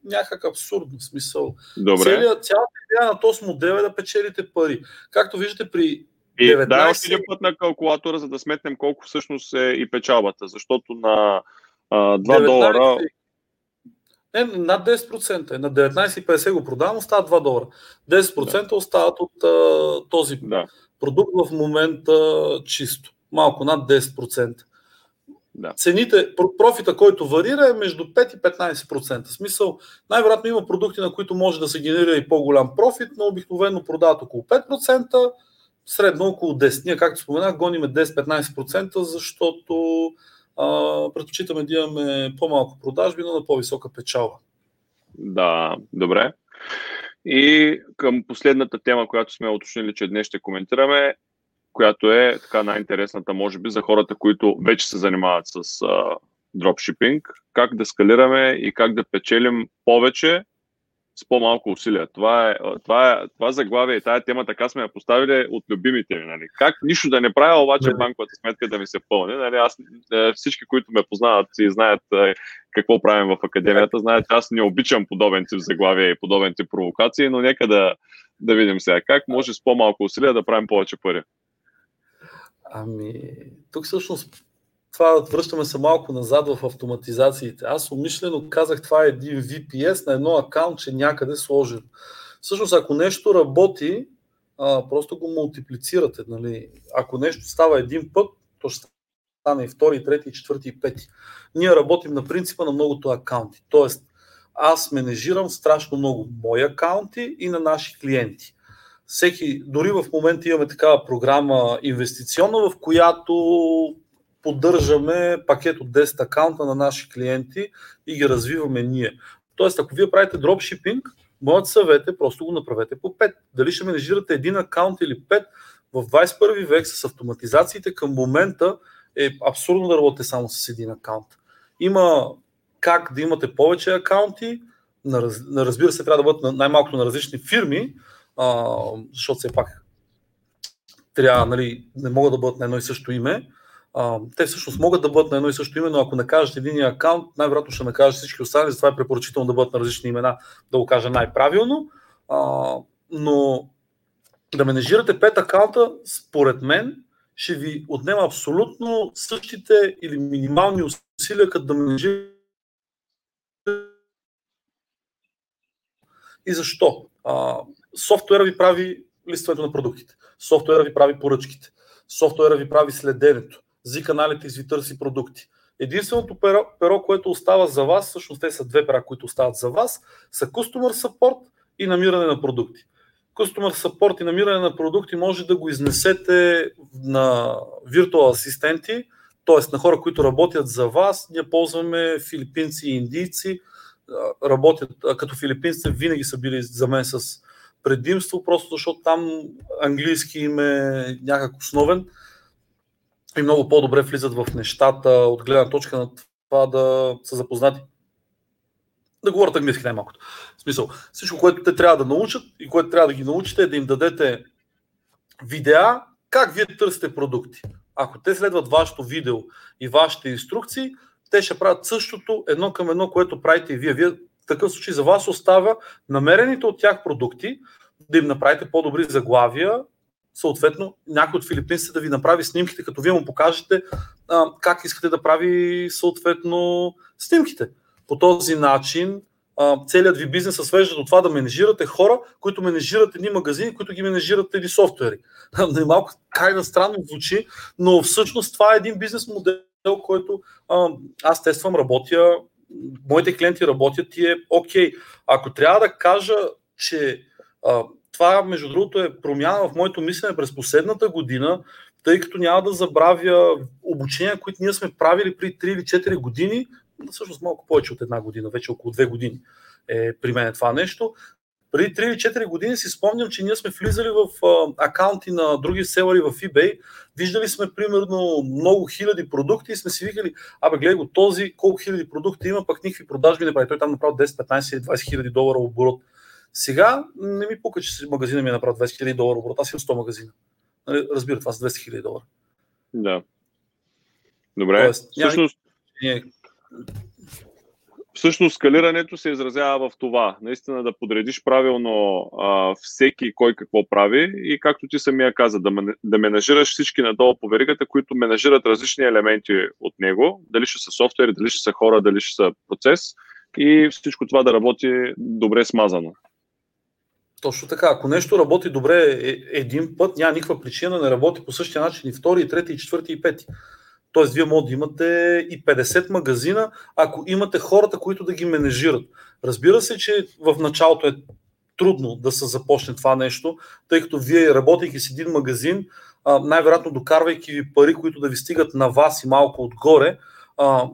някак абсурдно смисъл. Добре. Целият, цялата идея на този модел е да печелите пари. Както виждате при 19... И дай още един път на калкулатора, за да сметнем колко всъщност е и печалбата, защото на а, 2 19... долара не, над 10%. Е. На 19,50 го продавам, остават 2 долара. 10% да. остават от а, този да. продукт в момента чисто. Малко над 10%. Да. Цените, профита, който варира е между 5 и 15%. В смисъл, най-вероятно има продукти, на които може да се генерира и по-голям профит, но обикновено продават около 5%, средно около 10%. Ние, както споменах, гониме 10-15%, защото предпочитаме да имаме по-малко продажби, но на по-висока печалба. Да, добре. И към последната тема, която сме уточнили, че днес ще коментираме, която е така най-интересната, може би, за хората, които вече се занимават с а, дропшипинг, как да скалираме и как да печелим повече с по-малко усилия. Това е, това е това заглавие и тая тема така сме я поставили от любимите ми. Нали? Как нищо да не правя, обаче банковата сметка да ми се пълни. Нали? Аз, е, всички, които ме познават и знаят е, какво правим в академията, знаят, че аз не обичам подобен тип заглавия и подобен тип провокации, но нека да, да видим сега как може с по-малко усилия да правим повече пари. Ами, тук всъщност това връщаме се малко назад в автоматизациите. Аз умишлено казах, това е един VPS на едно акаунт, че някъде сложен. Всъщност, ако нещо работи, а, просто го мултиплицирате. Нали? Ако нещо става един път, то ще стане и втори, трети, четвърти и пети. Ние работим на принципа на многото акаунти. Тоест, аз менежирам страшно много мои акаунти и на наши клиенти. Всеки, дори в момента имаме такава програма инвестиционна, в която поддържаме пакет от 10 акаунта на наши клиенти и ги развиваме ние. Тоест, ако вие правите дропшипинг, моят съвет е просто го направете по 5. Дали ще менежирате един акаунт или 5, в 21 век с автоматизациите към момента е абсурдно да работите само с един акаунт. Има как да имате повече акаунти, на, разбира се, трябва да бъдат най-малкото на различни фирми, а, защото все пак трябва, нали, не могат да бъдат на едно и също име, а, те всъщност могат да бъдат на едно и също име, но ако накажат един акаунт, най-вероятно ще накажат всички останали, затова е препоръчително да бъдат на различни имена, да го кажа най-правилно. А, но да менежирате пет акаунта, според мен, ще ви отнема абсолютно същите или минимални усилия, като да менежирате. И защо? А, софтуера ви прави листването на продуктите, софтуера ви прави поръчките, софтуера ви прави следенето, за каналите и търси продукти. Единственото перо, перо, което остава за вас, всъщност те са две пера, които остават за вас, са Customer Support и намиране на продукти. Customer Support и намиране на продукти може да го изнесете на виртуал асистенти, т.е. на хора, които работят за вас. Ние ползваме филипинци и индийци, работят, като филипинците винаги са били за мен с предимство, просто защото там английски им е някак основен и много по-добре влизат в нещата от гледна точка на това да са запознати. Да говорят английски най-малкото. В смисъл, всичко, което те трябва да научат и което трябва да ги научите е да им дадете видеа как вие търсите продукти. Ако те следват вашето видео и вашите инструкции, те ще правят същото едно към едно, което правите и вие. Вие в такъв случай за вас остава намерените от тях продукти, да им направите по-добри заглавия съответно някой от филипинците да ви направи снимките, като вие му покажете а, как искате да прави съответно снимките. По този начин а, целият ви бизнес се свежда до това да менежирате хора, които менежират едни магазини, които ги менежират едни софтуери. Малко крайна странно звучи, но всъщност това е един бизнес модел, който а, аз тествам, работя, моите клиенти работят и е окей. Okay. Ако трябва да кажа, че а, това, между другото, е промяна в моето мислене през последната година, тъй като няма да забравя обучения, които ние сме правили при 3 или 4 години, всъщност малко повече от една година, вече около 2 години е при мен това нещо. Преди 3 или 4 години си спомням, че ние сме влизали в а, акаунти на други селари в eBay, виждали сме примерно много хиляди продукти и сме си викали, абе гледай го този, колко хиляди продукти има, пък никакви продажби не прави. Той там направи 10, 15 или 20 хиляди долара оборот. Сега не ми пука, че магазина ми е направил 20 хиляди долара оборот. Аз имам 100 магазина. Нали, разбира, това са 200 хиляди долара. Да. Добре. Тоест, Всъщност, всъщност скалирането се изразява в това. Наистина да подредиш правилно а, всеки кой какво прави и както ти самия каза, да, да менажираш всички надолу по веригата, които менажират различни елементи от него, дали ще са софтуери, дали ще са хора, дали ще са процес и всичко това да работи добре смазано. Точно така. Ако нещо работи добре е, един път, няма никаква причина да не работи по същия начин и втори, и трети, и четвърти, и пети. Тоест, вие може да имате и 50 магазина, ако имате хората, които да ги менежират. Разбира се, че в началото е трудно да се започне това нещо, тъй като вие, работейки с един магазин, най-вероятно докарвайки ви пари, които да ви стигат на вас и малко отгоре,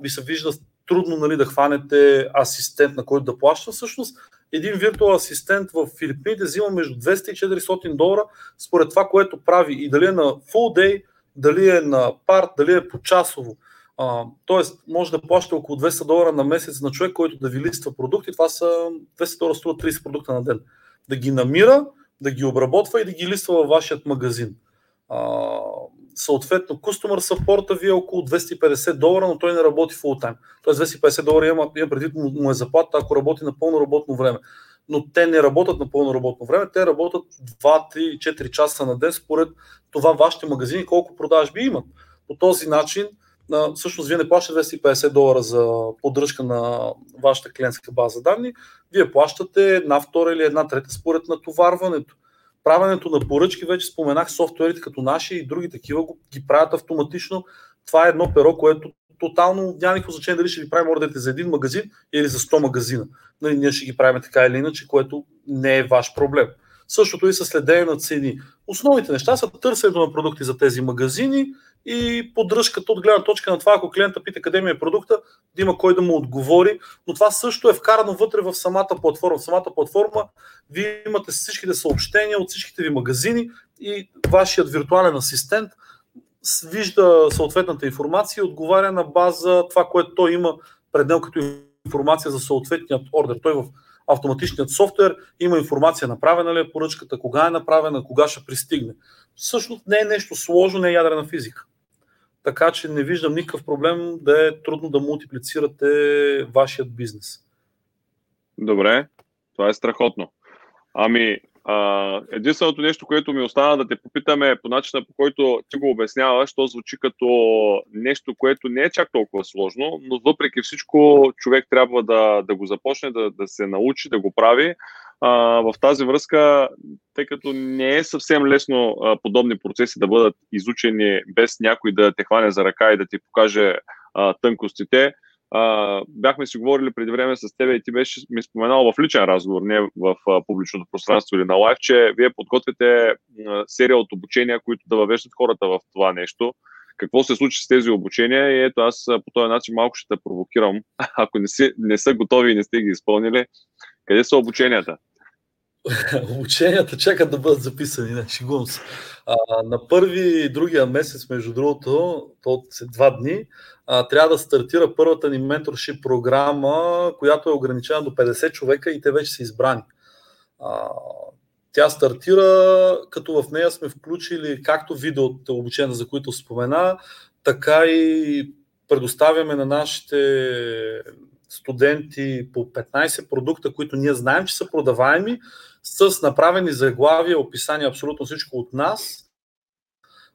ви се вижда трудно нали, да хванете асистент, на който да плаща. Всъщност, един виртуал асистент в Филипините взима между 200 и 400 долара според това, което прави и дали е на full day, дали е на парт, дали е по-часово. Тоест, може да плаща около 200 долара на месец на човек, който да ви листва продукти. Това са 200 долара струва 30 продукта на ден. Да ги намира, да ги обработва и да ги листва във вашият магазин. А, съответно, customer support ви е около 250 долара, но той не работи full time. Тоест 250 долара има, има предвид му е заплата, ако работи на пълно работно време. Но те не работят на пълно работно време, те работят 2, 3, 4 часа на ден според това вашите магазини колко продажби имат. По този начин, всъщност вие не плащате 250 долара за поддръжка на вашата клиентска база данни, вие плащате една втора или една трета според натоварването. Правенето на поръчки, вече споменах, софтуерите като наши и други такива ги правят автоматично. Това е едно перо, което тотално няма никакво значение дали ще ви правим ордерите за един магазин или за 100 магазина. Нали, ние ще ги правим така или иначе, което не е ваш проблем. Същото и със следение на цени. Основните неща са търсенето на продукти за тези магазини и поддръжката от гледна точка на това, ако клиента пита къде ми е продукта, да има кой да му отговори. Но това също е вкарано вътре в самата платформа. В самата платформа вие имате всичките съобщения от всичките ви магазини и вашият виртуален асистент вижда съответната информация и отговаря на база това, което той има пред него като информация за съответният ордер. Той в автоматичният софтуер има информация направена ли е поръчката, кога е направена, кога ще пристигне. Всъщност не е нещо сложно, не е ядрена физика. Така че не виждам никакъв проблем да е трудно да мултиплицирате вашият бизнес. Добре, това е страхотно. Ами, единственото нещо, което ми остана да те попитаме по начина, по който ти го обясняваш, то звучи като нещо, което не е чак толкова сложно, но въпреки всичко човек трябва да, да го започне, да, да се научи, да го прави. А, в тази връзка, тъй като не е съвсем лесно а, подобни процеси да бъдат изучени без някой да те хване за ръка и да ти покаже а, тънкостите, а, бяхме си говорили преди време с теб и ти беше ми споменал в личен разговор, не в а, публичното пространство или на лайв, че вие подготвяте а, серия от обучения, които да въвеждат хората в това нещо. Какво се случи с тези обучения и ето аз по този начин малко ще те провокирам, ако не, си, не са готови и не сте ги изпълнили. Къде са обученията? Обученията чакат да бъдат записани, не, шегувам се. А, на първи и другия месец, между другото, то след два дни, а, трябва да стартира първата ни менторшип програма, която е ограничена до 50 човека и те вече са избрани. А, тя стартира, като в нея сме включили както видеото обучения, за които спомена, така и предоставяме на нашите студенти по 15 продукта, които ние знаем, че са продаваеми, с направени заглавия, описания, абсолютно всичко от нас,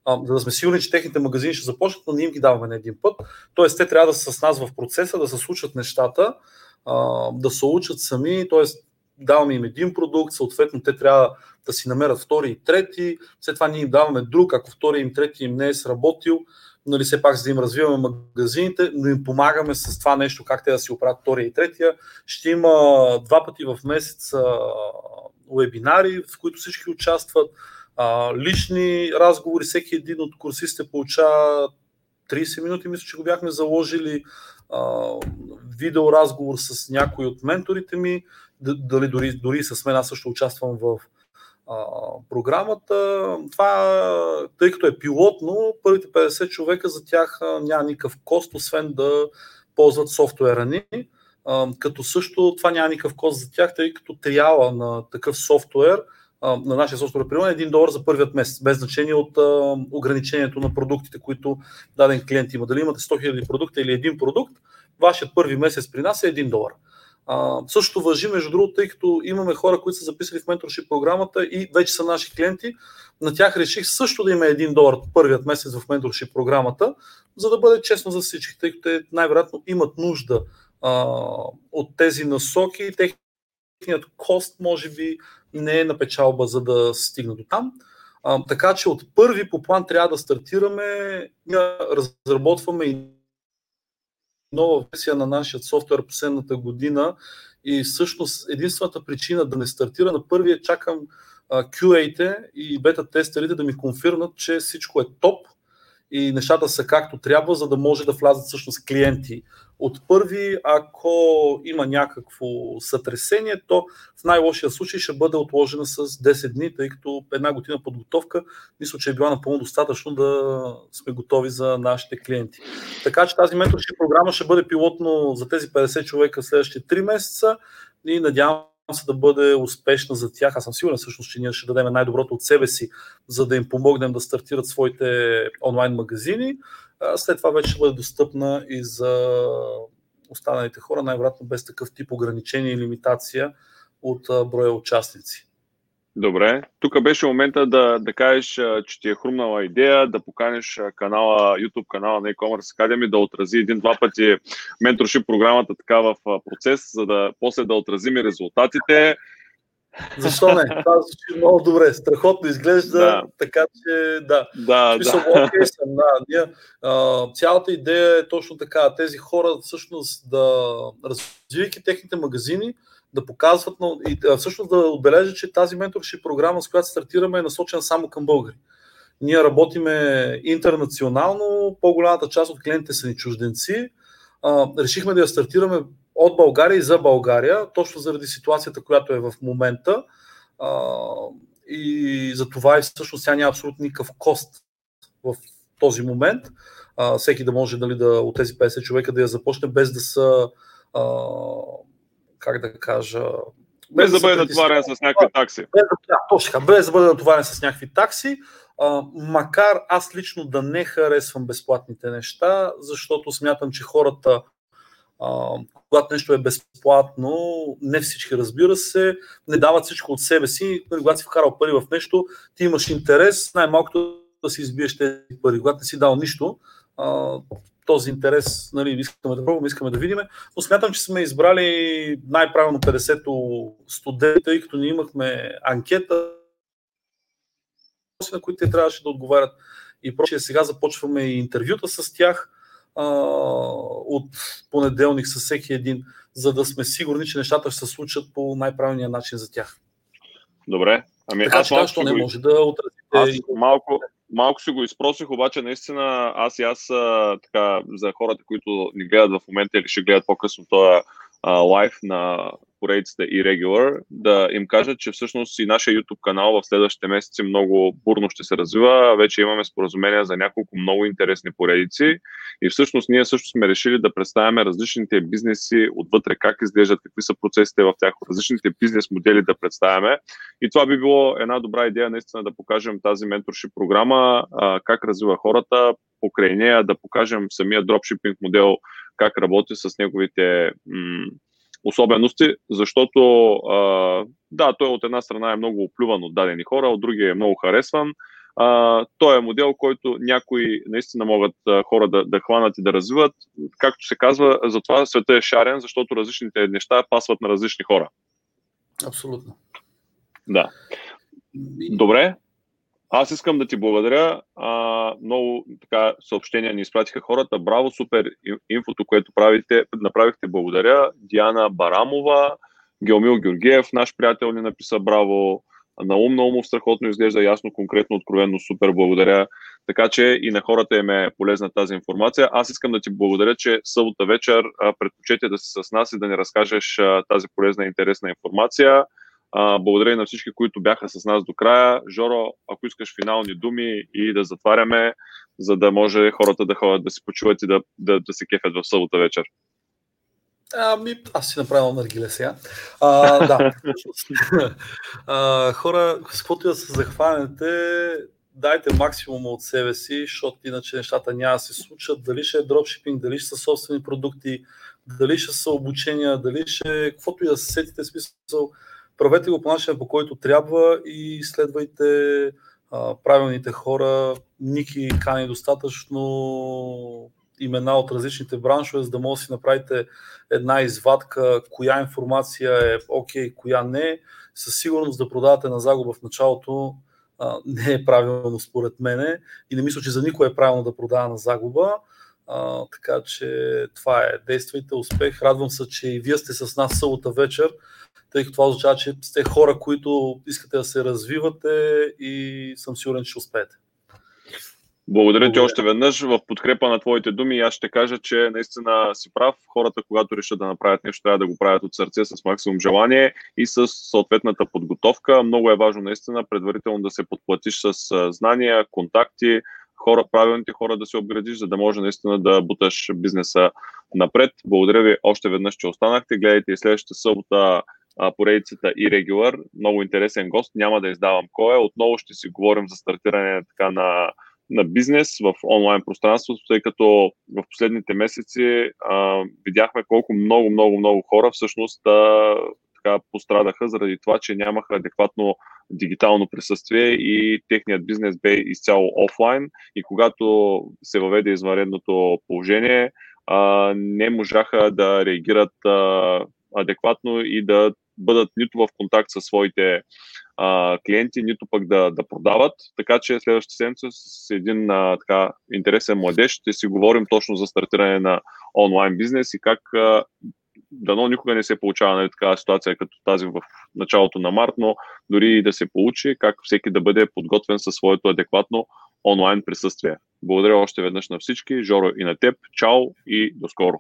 за да сме сигурни, че техните магазини ще започнат, но ние им ги даваме на един път. Тоест, те трябва да са с нас в процеса, да се случат нещата, да се учат сами, т.е. даваме им един продукт, съответно те трябва да си намерят втори и трети, след това ние им даваме друг, ако втори им трети им не е сработил, нали, все пак за да им развиваме магазините, но им помагаме с това нещо, как те да си оправят втория и третия. Ще има два пъти в месец вебинари, в които всички участват, а, лични разговори, всеки един от курсистите получава 30 минути, мисля, че го бяхме заложили, а, видеоразговор с някой от менторите ми, дали дори, дори с мен аз също участвам в програмата. Това, тъй като е пилотно, първите 50 човека за тях няма никакъв кост, освен да ползват софтуера ни. Като също това няма никакъв кост за тях, тъй като триала на такъв софтуер на нашия софтуер приема е 1 долар за първият месец, без значение от ограничението на продуктите, които даден клиент има. Дали имате 100 000 продукта или един продукт, вашият първи месец при нас е 1 долар. А, същото въжи, между другото, тъй като имаме хора, които са записали в менторшип програмата и вече са наши клиенти, на тях реших също да има 1 долар първият месец в менторшип програмата, за да бъде честно за всички, тъй като те най-вероятно имат нужда а, от тези насоки. Техният кост, може би, не е на печалба, за да се стигне до там. А, така че от първи по план трябва да стартираме, да разработваме и нова версия на нашия софтуер последната година. И всъщност единствената причина да не стартира на първия чакам QA-те и бета-тестерите да ми конфирмат, че всичко е топ и нещата са както трябва, за да може да влязат всъщност клиенти от първи. Ако има някакво сътресение, то в най-лошия случай ще бъде отложена с 10 дни, тъй като една година подготовка мисля, че е била напълно достатъчно да сме готови за нашите клиенти. Така че тази менторшип програма ще бъде пилотно за тези 50 човека следващите 3 месеца и надявам се да бъде успешна за тях. Аз съм сигурен всъщност, че ние ще дадем най-доброто от себе си, за да им помогнем да стартират своите онлайн магазини. След това вече ще бъде достъпна и за останалите хора, най-вероятно без такъв тип ограничения и лимитация от броя участници. Добре. Тук беше момента да, да кажеш, че ти е хрумнала идея, да поканиш канала, YouTube канала на e-commerce Academy, да отрази един-два пъти менторшип програмата така в процес, за да после да отразим и резултатите. Защо не? Това звучи много добре. Страхотно изглежда, да. така че да. Да, Смисъл, да. Okay съм, да. Ние, а, цялата идея е точно така. Тези хора всъщност да развивайки техните магазини, да показват и всъщност да отбележа, че тази менторшип програма, с която стартираме, е насочена само към българи. Ние работиме интернационално, по-голямата част от клиентите са ни чужденци. А, решихме да я стартираме от България и за България, точно заради ситуацията, която е в момента. А, и за това и всъщност тя няма абсолютно никакъв кост в този момент. А, всеки да може дали, да, от тези 50 човека да я започне без да са а, как да кажа, без, без да бъде натоварен с някакви такси. Без, да, точно без да бъде натоварен с някакви такси, а, макар аз лично да не харесвам безплатните неща, защото смятам, че хората, а, когато нещо е безплатно, не всички разбира се, не дават всичко от себе си. Нали, когато си вкарал пари в нещо, ти имаш интерес, най-малкото да си избиеш тези пари. Когато не си дал нищо, а, този интерес нали, искаме да пробваме, искаме да видим, но смятам, че сме избрали най-правилно 50-то студента, тъй като ние имахме анкета, на които те трябваше да отговарят и прочие. Сега започваме и интервюта с тях а, от понеделник с всеки един, за да сме сигурни, че нещата ще се случат по най-правилния начин за тях. Добре. Ами, така аз че малко не може да отразите. Аз малко, малко си го изпросих, обаче наистина аз и аз така, за хората, които ни гледат в момента или ще гледат по-късно този лайф на поредицата и Regular, да им кажа, че всъщност и нашия YouTube канал в следващите месеци много бурно ще се развива. Вече имаме споразумения за няколко много интересни поредици и всъщност ние също сме решили да представяме различните бизнеси отвътре, как изглеждат, какви са процесите в тях, различните бизнес модели да представяме. И това би било една добра идея наистина да покажем тази менторшип програма, как развива хората, покрай нея да покажем самия дропшипинг модел, как работи с неговите м- особености, защото а, да, той от една страна е много оплюван от дадени хора, от другия е много харесван. А, той е модел, който някои наистина могат а, хора да, да хванат и да развиват. Както се казва, затова света е шарен, защото различните неща пасват на различни хора. Абсолютно. Да. Добре, аз искам да ти благодаря. А, много така съобщения ни изпратиха хората. Браво, супер инфото, което правите, направихте. Благодаря. Диана Барамова, Геомил Георгиев, наш приятел, ни написа браво. На ум, на умов страхотно изглежда ясно, конкретно, откровенно, супер, благодаря. Така че и на хората им е полезна тази информация. Аз искам да ти благодаря, че събота вечер предпочете да си с нас и да ни разкажеш тази полезна и интересна информация. Благодаря и на всички, които бяха с нас до края. Жоро, ако искаш финални думи и да затваряме, за да може хората да ходят да си почуват и да, да, да се кефят в събота вечер. Ами, аз си направил наргиле сега. А, да. а, хора, с каквото да се захванете, дайте максимум от себе си, защото иначе нещата няма да се случат. Дали ще е дропшипинг, дали ще са собствени продукти, дали ще са обучения, дали ще каквото и да се сетите смисъл. Правете го по начина по който трябва и следвайте а, правилните хора. Ники кани достатъчно имена от различните браншове, за да може да си направите една извадка, коя информация е окей, okay, коя не. Със сигурност да продавате на загуба в началото а, не е правилно според мене и не мисля, че за никой е правилно да продава на загуба. А, така че това е. Действайте, успех. Радвам се, че и вие сте с нас събота вечер, тъй като това означава, че сте хора, които искате да се развивате и съм сигурен, че ще успеете. Благодаря ти още веднъж в подкрепа на твоите думи. Аз ще кажа, че наистина си прав. Хората, когато решат да направят нещо, трябва да го правят от сърце с максимум желание и с съответната подготовка. Много е важно наистина предварително да се подплатиш с знания, контакти, хора, правилните хора да се обградиш, за да може наистина да буташ бизнеса напред. Благодаря ви още веднъж, че останахте. Гледайте и следващата събота поредицата и регулар. Много интересен гост. Няма да издавам кой е. Отново ще си говорим за стартиране така на на бизнес в онлайн пространството, тъй като в последните месеци а, видяхме колко много, много, много хора всъщност а, така пострадаха заради това, че нямаха адекватно дигитално присъствие и техният бизнес бе изцяло офлайн и когато се въведе извънредното положение, а, не можаха да реагират а, адекватно и да бъдат нито в контакт със своите а, клиенти, нито пък да, да продават. Така че следващата седмица с един а, така интересен младеж ще си говорим точно за стартиране на онлайн бизнес и как а, дано никога не се получава нали, такава ситуация като тази в началото на март, но дори и да се получи, как всеки да бъде подготвен със своето адекватно онлайн присъствие. Благодаря още веднъж на всички, Жоро и на теб. Чао и до скоро!